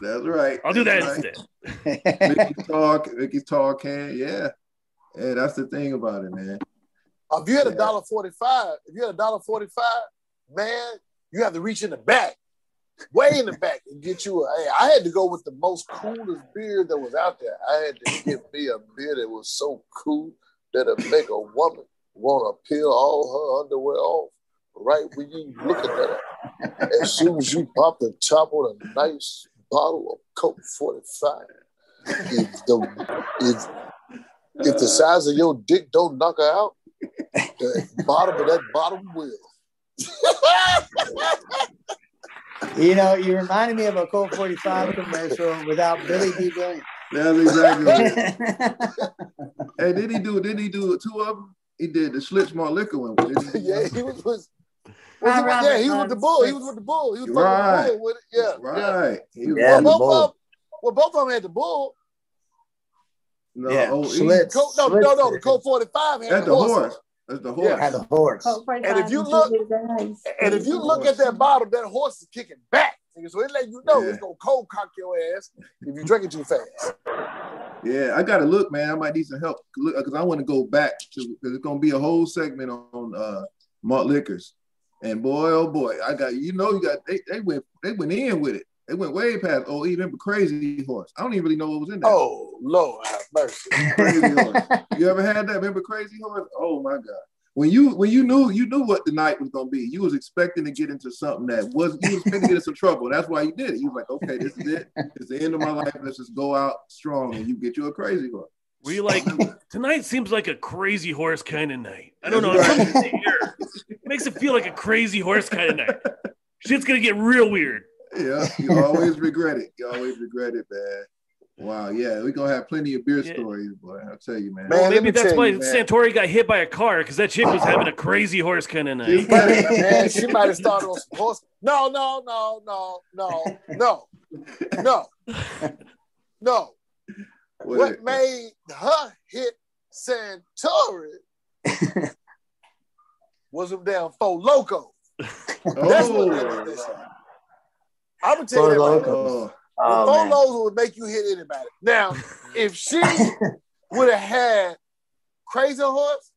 that's right. I'll do that That's right. instead. <laughs> Mickey's talk, Mickey's talk can, yeah, yeah. That's the thing about it, man. Uh, if you had a Yeah. dollar forty-five, if you had a dollar forty-five, man, you have to reach in the back, way in the back, and get you a. Hey, I had to go with the most coolest beer that was out there. I had to get me a beer that was so cool that it make a woman want to peel all her underwear off right when you look at that. As soon as you pop the top on a nice bottle of Colt 45, if the if if the size of your dick don't knock her out, the bottom of that bottom will. you know, you reminded me of a Colt 45 commercial without Billy Dee Williams. That's exactly. it. <laughs> hey, did he do? Did he do two of them? He did the Schlitz Malt liquor one. Did he <laughs> yeah, he was. Was Ron was he- yeah, he was with the bull. He was with the bull. He was fucking Right. with the bull with it. Yeah, yeah. Right. He was Yeah, on the Well, the both bull. of well, both of them had the bull. no, yeah, OE. Schlitz. Colt, no, no, no. The Colt 45 had That's the the horses. horse. That's the horse. Yeah. Had the horse. And if you look- And if you look at that bottle, that horse is kicking back. So it let you know Yeah. it's gonna cold cock your ass if you drink it too fast. Yeah, I gotta look, man. I might need some help because I want to go back to because it's gonna be a whole segment on uh malt liquors. And boy, oh boy, I got you know you got they, they went they went in with it. They went way past oh even crazy horse. I don't even really know what was in there. Oh Lord have mercy. Crazy horse. You ever had that? Remember Crazy Horse? Oh my God. When you when you knew you knew what the night was gonna be, you was expecting to get into something that was you was expecting to get into some trouble. That's why you did it. You was like, okay, this is it. It's the end of my life. Let's just go out strong and you get you a crazy horse. Were you like, tonight seems like a crazy horse kind of night? I don't know. That's Something in the air. It makes it feel like a crazy horse kind of night. Shit's gonna get real weird. Yeah, you always regret it. You always regret it, man. Wow, yeah, we're gonna have plenty of beer Yeah. stories, boy. I'll tell you, man. Man, let Maybe that's why you. Santori got hit by a car because that chick was having a crazy horse kind of You night. better- <laughs> Man, she might have started on some horse. No, no, no, no, no, no, no, no. What What <laughs> made her hit Santori was them damn four Loko. That's what Oh, made this shit. I'm gonna tell you Four that right Loko. now. oh, Oh, Four. Lokos would make you hit anybody. Now, if she <laughs> would have had Crazy Horse,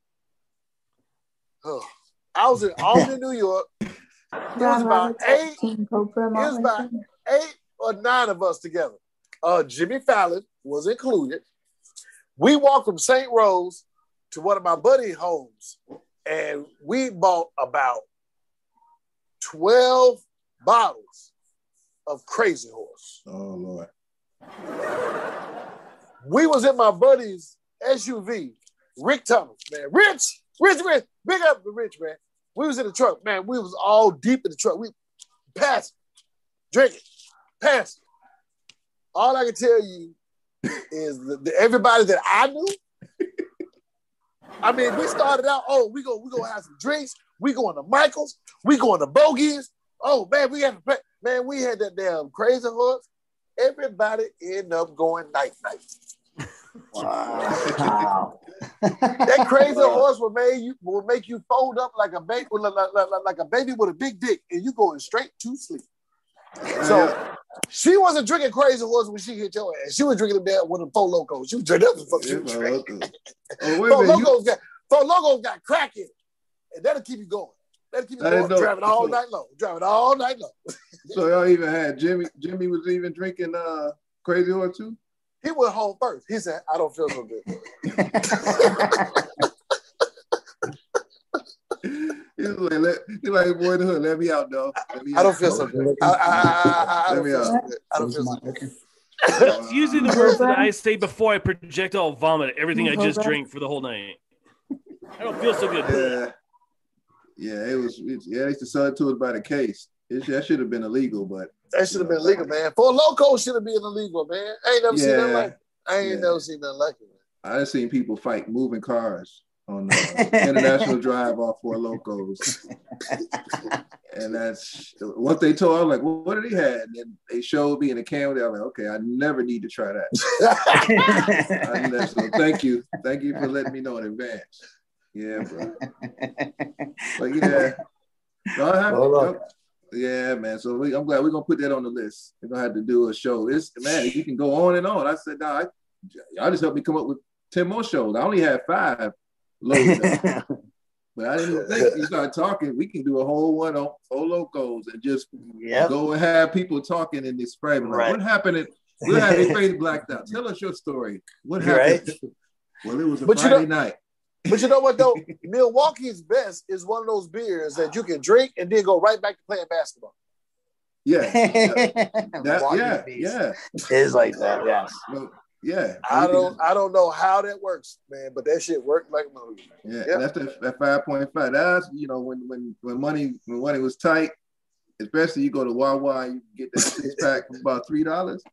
oh, I was in Albany, New York. It was about Roberts eight, it was about eight or nine of us together. Uh, Jimmy Fallon was included. We walked from St. Rose to one of my buddy homes, and we bought about 12 bottles of Crazy Horse. Oh Lord. We was in my buddy's SUV, Rick Thomas, man. Rich, Rich, Rich, big up the Rich, man. We was in the truck, man. We was all deep in the truck. We passed, drinking, passed. All I can tell you is the, the- everybody that I knew. I mean, we started out. Oh, we go, we gonna have some drinks. We going to Michaels. We going to Bogies. Oh man, we had. Man, we had that damn crazy horse. Everybody end up going night night. Wow. That crazy <laughs> horse will make you will make you fold up like a baby like, like, like, like a baby with a big dick, and you going straight to sleep. So she wasn't drinking crazy horse when she hit your ass. She was drinking them down with the four Lokos. She was drinking them fuck she was well, drinking. okay. <laughs> Oh, wait Four minute. You, Lokos got four Lokos got crack in it, and that'll keep you going. That'll keep you going. know- Driving all night long. Driving all night long. <laughs> so y'all even had Jimmy. Jimmy was even drinking uh Crazy Horse too. He went home first. He said, "I don't feel so good." <laughs> He like, let, he like boy in the hood, let me out, though. Me I don't feel so good. I, I, I, I, I Let me out. I don't feel so good. It's usually the words that I say before I projectile vomit everything I just drink for the whole night. I don't feel so good. Yeah, yeah, it was. It, yeah, they used to sell it to us by the case. It, that should have been illegal, but That should have been illegal, man. For a Loko should have been illegal, man. I ain't never seen Yeah. nothing like it. I ain't Yeah. never seen nothing like it. I done seen people fight moving cars on the international drive off four Lokos. <laughs> and that's what they told. I was like, well, what did he have? And then they showed me in the camera. I was like, okay, I never need to try that. <laughs> So thank you. Thank you for letting me know in advance. Yeah, bro. But yeah. No, I have, Well, yeah, man. So we, I'm glad we're gonna put that on the list. We're gonna have to do a show. It's man, you can go on and on. I said, nah, I, y'all just helped me come up with 10 more shows. I only had five <laughs> But I didn't think you start talking. We can do a whole one on Lokos and just yep. go and have people talking in this frame. Like, Right. What happened? At, we'll have it crazy blacked out. Tell us your story. What Right. happened? <laughs> Well, it was a But you Friday know- night. But you know what though? <laughs> Milwaukee's best is one of those beers that you can drink and then go right back to playing basketball. Yeah. That, Milwaukee yeah, yeah. is like that. Yes. Well, yeah. I don't I don't know how that works, man, but that shit worked like a movie. Yeah, Yeah. that's the, that five point five. That's you know when when when money when money was tight, especially you go to Wawa and you get that six <laughs> pack for about three dollars.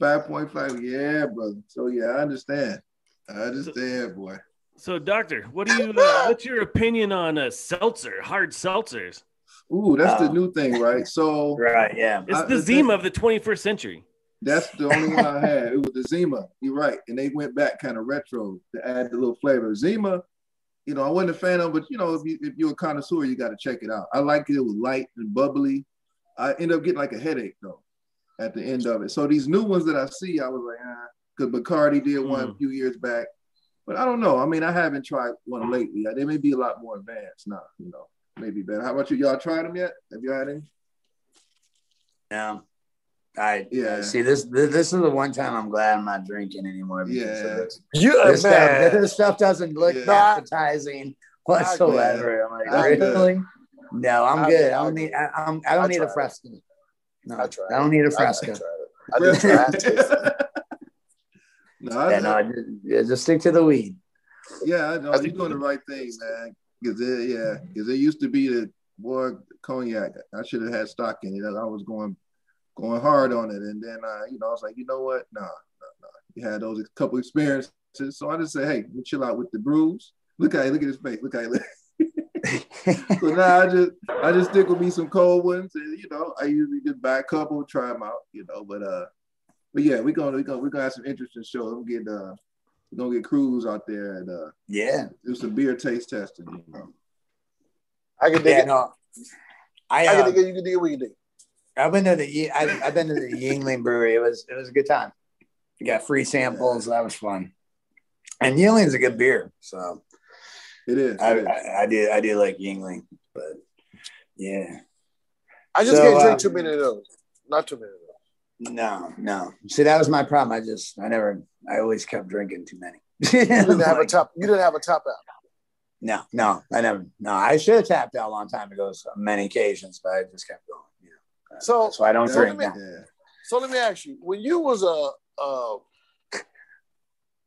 Five point five, yeah, brother. So yeah, I understand. I understand, boy. So, doctor, what do you? Uh, <laughs> what's your opinion on uh, seltzer, hard seltzers? Ooh, that's the Uh, new thing, right? So <laughs> Right. Yeah. It's I- the I- Zima of the 21st century. That's the only one I had. It was the Zima. You're right. And they went back kind of retro to add the little flavor. Zima, you know, I wasn't a fan of, but you know, if, you, if you're a connoisseur, you got to check it out. I like it. It was light and bubbly. I end up getting like a headache though at the end of it. So these new ones that I see, I was like, ah, because Bacardi did one a Mm. few years back. But I don't know. I mean, I haven't tried one lately. They may be a lot more advanced now, you know, maybe better. How about you? Y'all tried them yet? Have you had any? No. I Yeah. yeah. See this, this. This is the one time I'm glad I'm not drinking anymore. because Yeah. this. You This, stuff, this stuff doesn't look Yeah. appetizing whatsoever. I'm like, I get it. really? No, I'm I good. get- I I don't need. I, I'm, I don't I need a tried it. fresca. No, I tried I don't need a I, I fresca. tried it. I did try it. <laughs> no, I, Yeah, no, I just, yeah, just stick to the weed. Yeah, I know. You're doing the right thing, man. Because it, yeah, because it used to be the boy cognac. I should have had stock in it. I was going going hard on it, and then I, you know, I was like, you know what? Nah, nah, nah. You had those couple experiences, so I just say, hey, we chill out with the brews. Look at look at his face. Look at <laughs> it. so now I just I just stick with me some cold ones, and you know, I usually just buy a couple, try them out, you know. But uh, but yeah, we're gonna we gonna we're gonna have some interesting shows. I'm get uh, we're gonna get crews out there and uh yeah, do some beer taste testing. You know. I can dig yeah, it. no. I, I uh, can dig it. You can dig it. We can dig it. I've been to the I, I've been to the Yuengling Brewery. It was it was a good time. You got free samples. That was fun. And Yuengling's a good beer, so It is. I, it is. I, I do I do like Yingling, but yeah, I just So, can't uh, drink too many of those. Not too many of those. No, no. See, that was my problem. I just, I never, I always kept drinking too many. <laughs> You didn't have a top. You didn't have a top out. No, no, I never. No, I should have tapped out a long time ago, so many occasions, but I just kept going. You know, So- that's why I don't so drink. let me- Yeah. So let me ask you: When you was a, uh,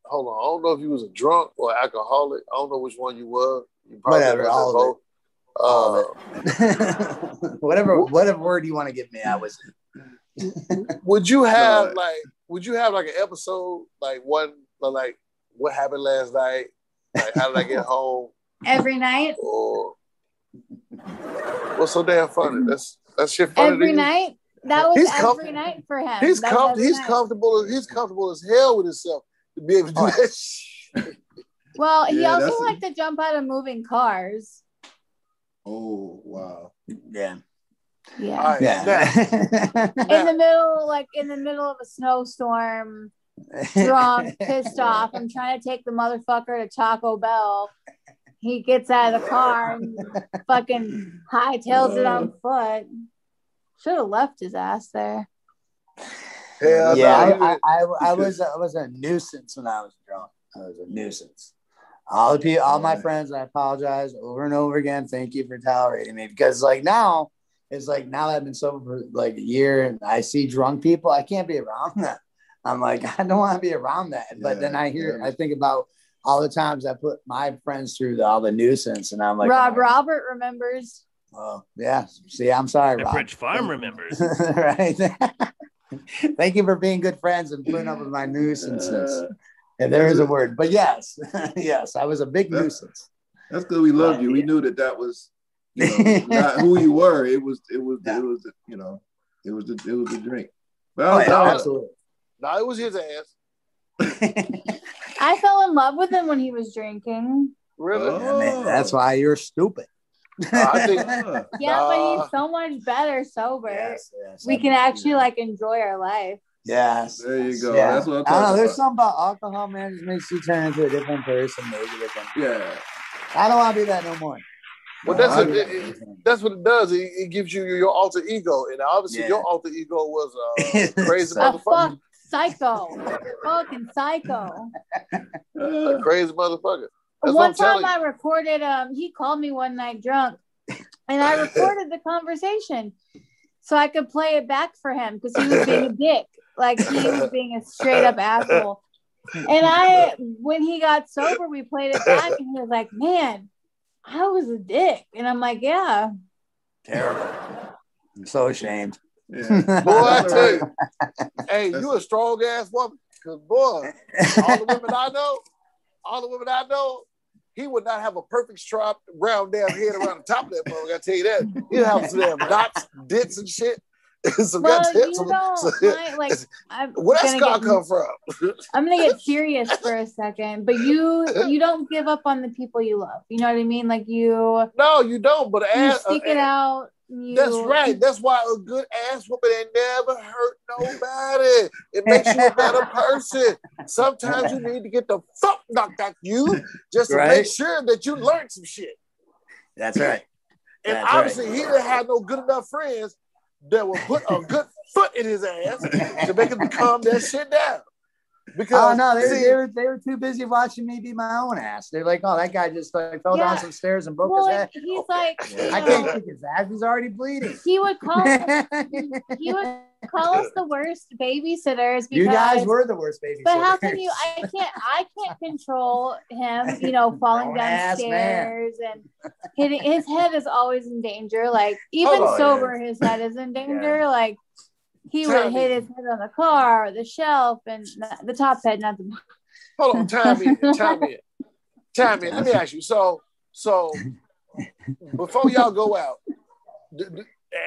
hold on, I don't know if you was a drunk or alcoholic. I don't know which one you were. You Whatever, all of both. All Uh, of <laughs> whatever, whatever word you want to give me, I was. <laughs> would you have No. like? Would you have like an episode like one like what happened last night? Like how did I get home? Every night. Or what's so damn funny? That's that shit funny. Every night. That was He's every comf- night for him. He's com- he's night. comfortable. He's comfortable as hell with himself to be able to do Oh. that. Shit. Well, he Yeah, also that's- liked to jump out of moving cars. Oh wow. Yeah, Yeah. All right, now- yeah. <laughs> in the middle, like in the middle of a snowstorm, drunk, pissed <laughs> off. I'm trying to take the motherfucker to Taco Bell. He gets out of the car and <laughs> fucking hightails it on foot. Should have left his ass there. Hell yeah, no, I, I, I, I was I was a nuisance when I was drunk. I was a nuisance. All the people, all my friends, I apologize over and over again. Thank you for tolerating me because like now it's like now that I've been sober for like a year and I see drunk people, I can't be around that. I'm like <laughs> I don't want to be around that. But then I hear, yeah. I think about all the times I put my friends through the, all the nuisance, and I'm like, Rob oh, Robert remembers. Well, yeah. See, I'm sorry, And Rob. Bridge Farm remembers. <laughs> right. <laughs> Thank you for being good friends and putting up with my nuisances. <laughs> And there is a word, but yes, yes, I was a big That's- nuisance. That's good. We loved you. We knew that that was you know, not who you were. It was. It was. Yeah. It was. You know. It was. The, it was the drink. But I Oh, yeah, I was- absolutely. No, it was his ass. I fell in love with him when he was drinking. Really? Oh. Yeah, man, that's why you're stupid. I think- Ah, <laughs> Yeah, but he's so much better sober. yes, yes, We can actually like enjoy our life. Yes. There you go. yeah. That's what I'm I don't know. There's about. something about alcohol, man, just makes you turn into a different person. Maybe different. yeah. I don't want to do that no more. Well, that's I it, it, wanna be it- that. that's what it does. It, it gives you your alter ego, and obviously Yeah. your alter ego was uh, <laughs> crazy So- A motherfucker. Fuck psycho. Fucking psycho. A crazy motherfucker. That's one I'm time I recorded um he called me one night drunk and I recorded the conversation so I could play it back for him because he was being a dick. Like he was being a straight up asshole. And I when he got sober, we played it back and he was like, Man, I was a dick. And I'm like, Yeah. Terrible. I'm so ashamed. Yeah. Boy, I tell you, <laughs> hey, you a strong ass woman. Cause boy, all the women I know, all the women I know, he would not have a perfect strap round damn head around the top of that mother. I gotta tell you that. He'd have some damn dots, dits, and shit. <laughs> some Well, goddamn- you some- don't some- mind, like <laughs> I'm Where that scar get- come from? I'm gonna get <laughs> serious for a second, but you you don't give up on the people you love. You know what I mean? Like you no, you don't. But you ass, stick it uh, out. You, That's right. That's why a good ass whooping ain't never hurt nobody. It makes you a better <laughs> person. Sometimes you need to get the fuck knocked out you just to make sure that you learn some shit. That's right. And That's obviously, he didn't have no good enough friends that would put a good foot in his ass to make him calm that shit down. Because Oh no, they, see, they were they were too busy watching me beat my own ass. They're like, oh, that guy just like fell Yeah. down some stairs and broke well, his ass. he's like, I know, can't kick his ass. He's already bleeding. he would call <laughs> he would call us the worst babysitters because you guys were the worst baby. But how can you? I can't. I can't control him. You know, <laughs> falling Grown-ass downstairs and hitting. His head is always in danger. Like oh, even Oh, sober, his head is in danger. Like he Tell would hit his head on the car, or the shelf, and the top head, not the. hold on, time in, time in, time in. Let me ask you. So, so before y'all go out, d- d-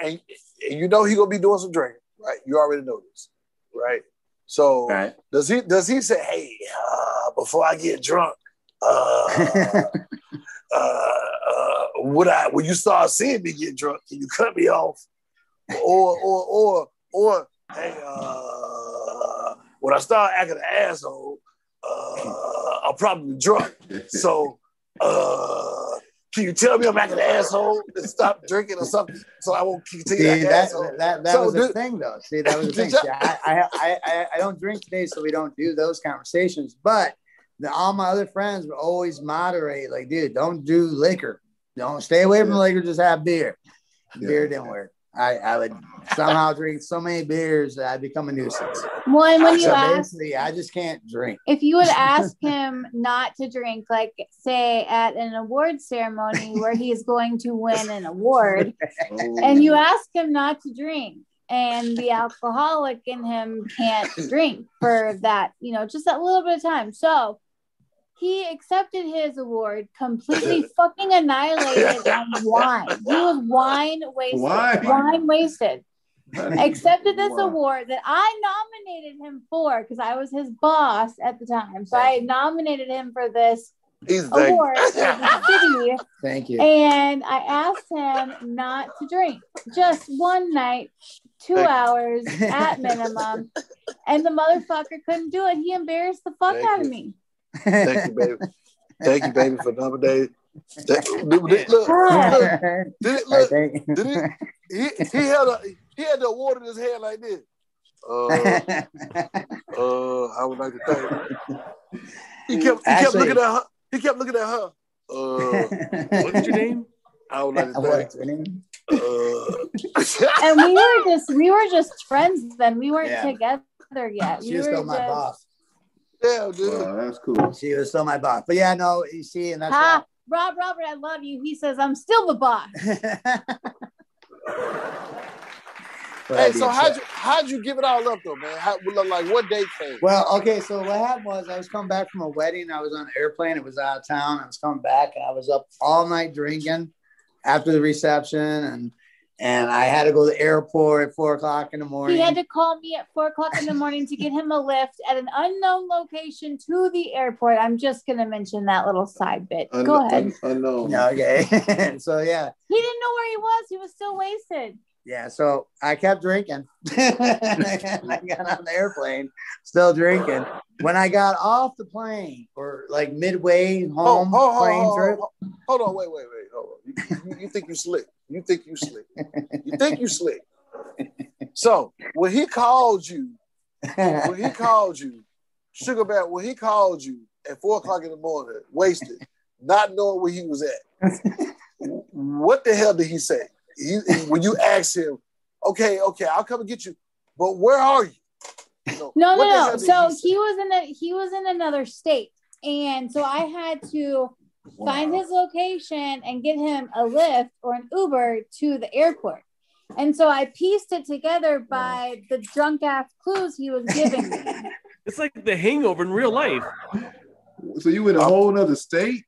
and, and you know he gonna be doing some drinking, right? You already know this, right? So Right. does he does he say, hey, uh, before I get drunk, uh, <laughs> uh, uh, would I when you start seeing me get drunk, can you cut me off? Or or or or hey, uh, when I start acting an asshole, uh, I'm probably drunk. <laughs> So uh, can you tell me I'm acting an asshole and stop drinking or something so I won't continue See, acting that, asshole? that, that So was the did- thing, though. See, that was the <laughs> Did thing. See, I, I, I, I, don't drink today, so we don't do those conversations. But the, all my other friends would always moderate, like, dude, don't do liquor. Don't stay away from liquor. Just have beer. Yeah. Beer didn't work. I, I would somehow drink so many beers that I become a nuisance. Well, and when you so ask I just can't drink. if you would ask <laughs> him not to drink, like say at an award ceremony where he's going to win an award, <laughs> Oh. and you oh. ask him not to drink, and the alcoholic in him can't <laughs> drink for that, you know, just that little bit of time. So he accepted his award, completely <laughs> fucking annihilated <laughs> on wine. He was wine wasted. Wine? Wine wasted accepted this Wow. award that I nominated him for because I was his boss at the time. So I nominated him for this He's award <laughs> for the city, Thank you. and I asked him not to drink just one night, two Thank- hours at minimum, and the motherfucker couldn't do it. He embarrassed the fuck Thank out of me. Thank you, baby. Thank you, baby, for another day. That- Look, <laughs> look, look, did it, look, did it, he, he had a he had the award in his hand like this. Uh, uh, I would like to thank. He kept he kept Actually- looking at her. He kept looking at her. Uh, What's your name? I would like to thank. her? Uh, <laughs> And we were just we were just friends then. We weren't Yeah. together yet. She we was were still my just boss. Yeah, dude. Wow, that's cool. She was still my boss. But yeah, no, you see, and that's Ha, Rob Robert, I love you. He says I'm still the boss. <laughs> But Hey, so how'd you how'd you give it all up though, man? How, like what day came? Well, okay, so what happened was I was coming back from a wedding. I was on an airplane. It was out of town. I was coming back and I was up all night drinking after the reception and and I had to go to the airport at four o'clock in the morning. He had to call me at four o'clock in the morning to get him a lift at an unknown location to the airport. I'm just gonna mention that little side bit. Un- Go ahead. un- unknown. Okay. <laughs> so yeah. He didn't know where he was. He was still wasted. Yeah, so I kept drinking. And <laughs> I got on the airplane, still drinking. When I got off the plane, or like midway Oh, home hold, hold, plane hold, trip, hold, hold on, wait, wait, wait, hold on. You, you, you think you slick? You think you slick? You think you slick? So when he called you, when he called you, Sugar Bear, when he called you at four o'clock in the morning, wasted, not knowing where he was at, what the hell did he say? He, when you asked him, okay, okay, I'll come and get you, but where are you? You know, No, no, no. So say? he was in a he was in another state, and so I had to find his location and get him a lift or an Uber to the airport. And so I pieced it together by the drunk ass clues he was giving me. <laughs> It's like the hangover in real life. So you were in a whole nother state?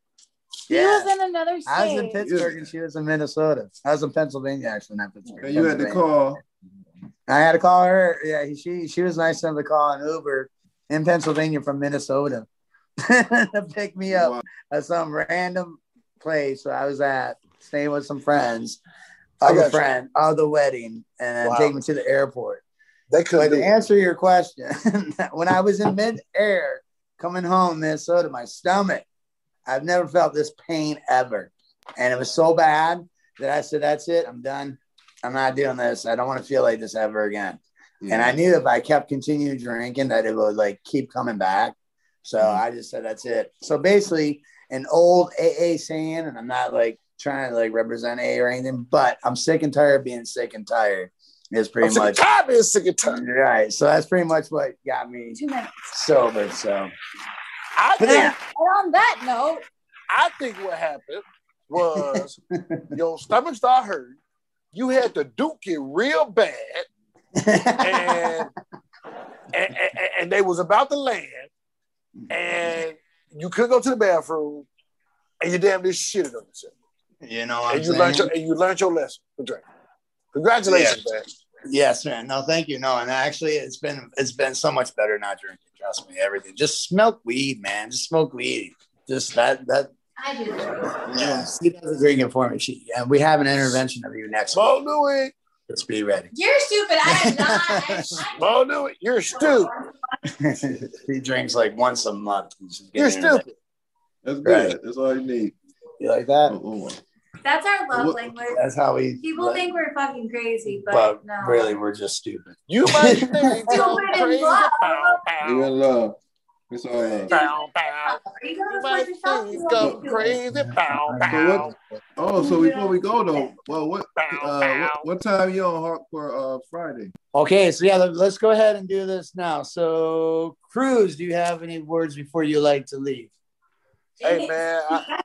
He was in another state. I was in state. Pittsburgh and she was in Minnesota. I was in Pennsylvania actually, not Pittsburgh. And you had to call. I had to call her. Yeah, she she was nice enough to call an Uber in Pennsylvania from Minnesota to <laughs> pick me up Wow. at some random place where I was at, staying with some friends of a you. friend of the wedding, and Wow. take me to the airport. They couldn't to answer your question, <laughs> when I was in mid-air coming home, Minnesota, my stomach, I've never felt this pain ever. And it was so bad that I said, That's it, I'm done. I'm not doing this. I don't want to feel like this ever again. And I knew if I kept continuing drinking that it would like keep coming back. So Mm-hmm. I just said that's it. So basically an old AA saying, and I'm not like trying to like represent AA or anything, but I'm sick and tired of being sick and tired is I'm pretty sick much of tired of being sick and tired. right. So that's pretty much what got me Two minutes. sober. So I But think yeah. On that note, I think what happened was <laughs> your stomach started hurting. You had to duke it real bad, <laughs> and, and, and, and they was about to land, and you couldn't go to the bathroom, and you damn near shitted on yourself. you know what I'm And you learned your and you learned your lesson for drinking. Congratulations, man. Yes, man. No, thank you. No, and actually, it's been it's been so much better not drinking. Trust me, everything. Just smoke weed, man. Just smoke weed. Just that that. I do. Yeah, she does the drinking for me. She and we have an intervention of you next week. Mo knew it. Just be ready. You're stupid. I am not. Mo knew it. You're stupid. <laughs> he drinks like once a month. He's just You're getting into stupid. That's good. Right. That's all you need. You like that? Oh, oh. That's our love What- language. That's how we. People think we're fucking crazy, but, but no. really, we're just stupid. You might think <laughs> I'm Stupid in crazy. love. You pow, in love. It's all love. pow, pow. Are you You gonna might put yourself think through I'm what you crazy. Pow, So what? Oh, so before we go though, well, what? Uh, what, what time you on Hawk for uh Friday? Okay, so yeah, let- let's go ahead and do this now. So, Cruz, do you have any words before you like to leave? Hey man, I,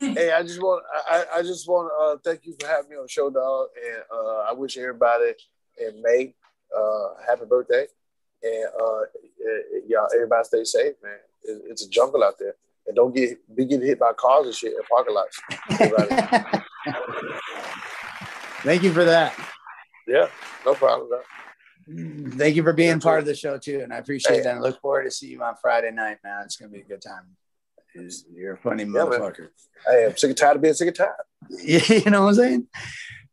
hey, I just want I, I just want to uh, thank you for having me on the show, dog, and uh, I wish everybody in May uh, happy birthday, and uh, y'all everybody stay safe, man. It, it's a jungle out there, and don't get be getting hit by cars and shit in parking lots. <laughs> Thank you for that. yeah, no problem. Thank you for being part of the show too, and I appreciate Hey. that. I look forward to see you on Friday night, man. It's gonna be a good time. You're a funny Yeah, motherfucker. Hey, I'm sick and tired of being sick and tired. <laughs> you know what I'm saying?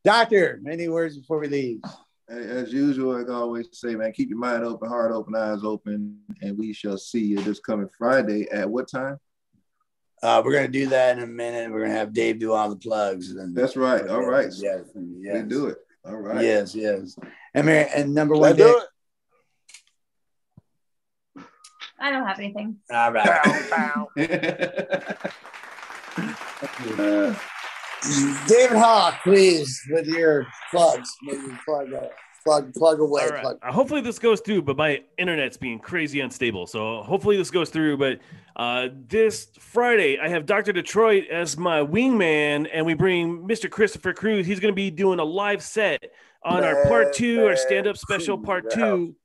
Doctor, any words before we leave? As as usual, like I always say, man, keep your mind open, heart open, eyes open, and we shall see you this coming Friday at what time? Uh, we're gonna do that in a minute. We're gonna have Dave do all the plugs. And That's right. All right. Yes. Yes. We do it. All right. Yes. Yes. And, Mary, and number one, Let's do it. I don't have anything. All right. Pow, pow. <laughs> <laughs> David Hawk, please, with your plugs. Maybe plug, uh, plug, plug away. All right. Plug. Uh, hopefully this goes through, but my internet's being crazy unstable. So hopefully this goes through. But uh, this Friday, I have Dr. Detroit as my wingman, and we bring Mr. Christopher Cruz. He's going to be doing a live set on our part two, our stand-up special part two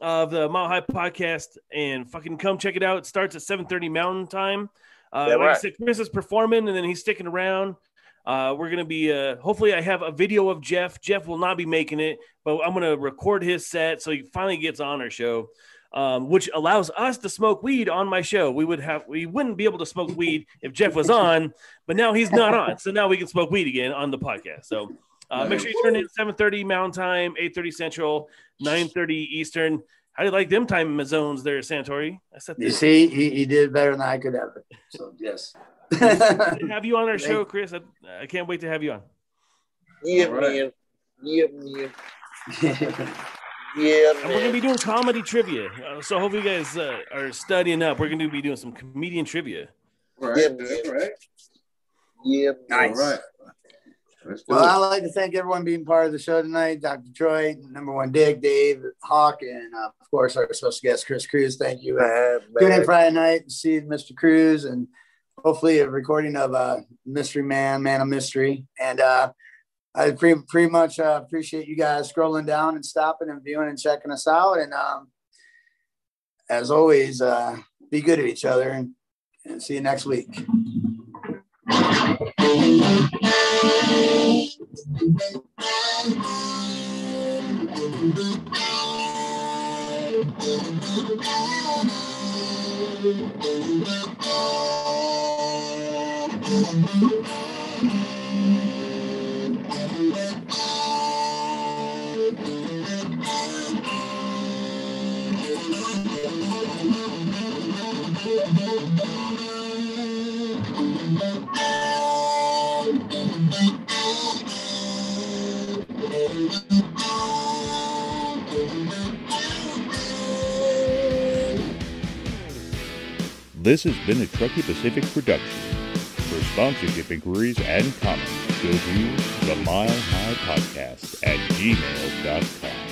of the Mile High podcast. And fucking come check it out. It starts at 7:30 Mountain Time. Uh, Yeah, like I said, Chris is performing, and then he's sticking around. Uh, we're gonna be. Uh, hopefully, I have a video of Jeff. Jeff will not be making it, but I'm gonna record his set so he finally gets on our show, um, which allows us to smoke weed on my show. We would have. We wouldn't be able to smoke weed if Jeff was on, but now he's not on, so now we can smoke weed again on the podcast. So. Uh, make sure you turn in 7:30 Mountain Time, 8:30 Central, 9:30 Eastern. How do you like them time zones there, Santori? I said You see, he, he did better than I could ever. So yes. Have you on our <laughs> show, Chris. I, I can't wait to have you on. Yeah, All right. man. Yeah, man. yeah, <laughs> Yeah, And we're gonna be doing comedy trivia. Uh, so hopefully you guys uh, are studying up. We're gonna be doing some comedian trivia. All right. That's right. Yeah. Nice. All right. Well. I'd like to thank everyone being part of the show tonight. Dr. Troy, number one Dick, Dave, Hawk, and uh, of course our special guest Chris Cruz. Thank you. Man, Tune in. Friday night to see Mr. Cruz and hopefully a recording of uh, Mystery Man, Man of Mystery. And uh, I pretty, pretty much uh, appreciate you guys scrolling down and stopping and viewing and checking us out. And um, as always, uh, be good to each other and, and see you next week. <laughs> This has been a Truckee Pacific production. Sponsorship inquiries and comments, go to the Mile High Podcast at gmail.com.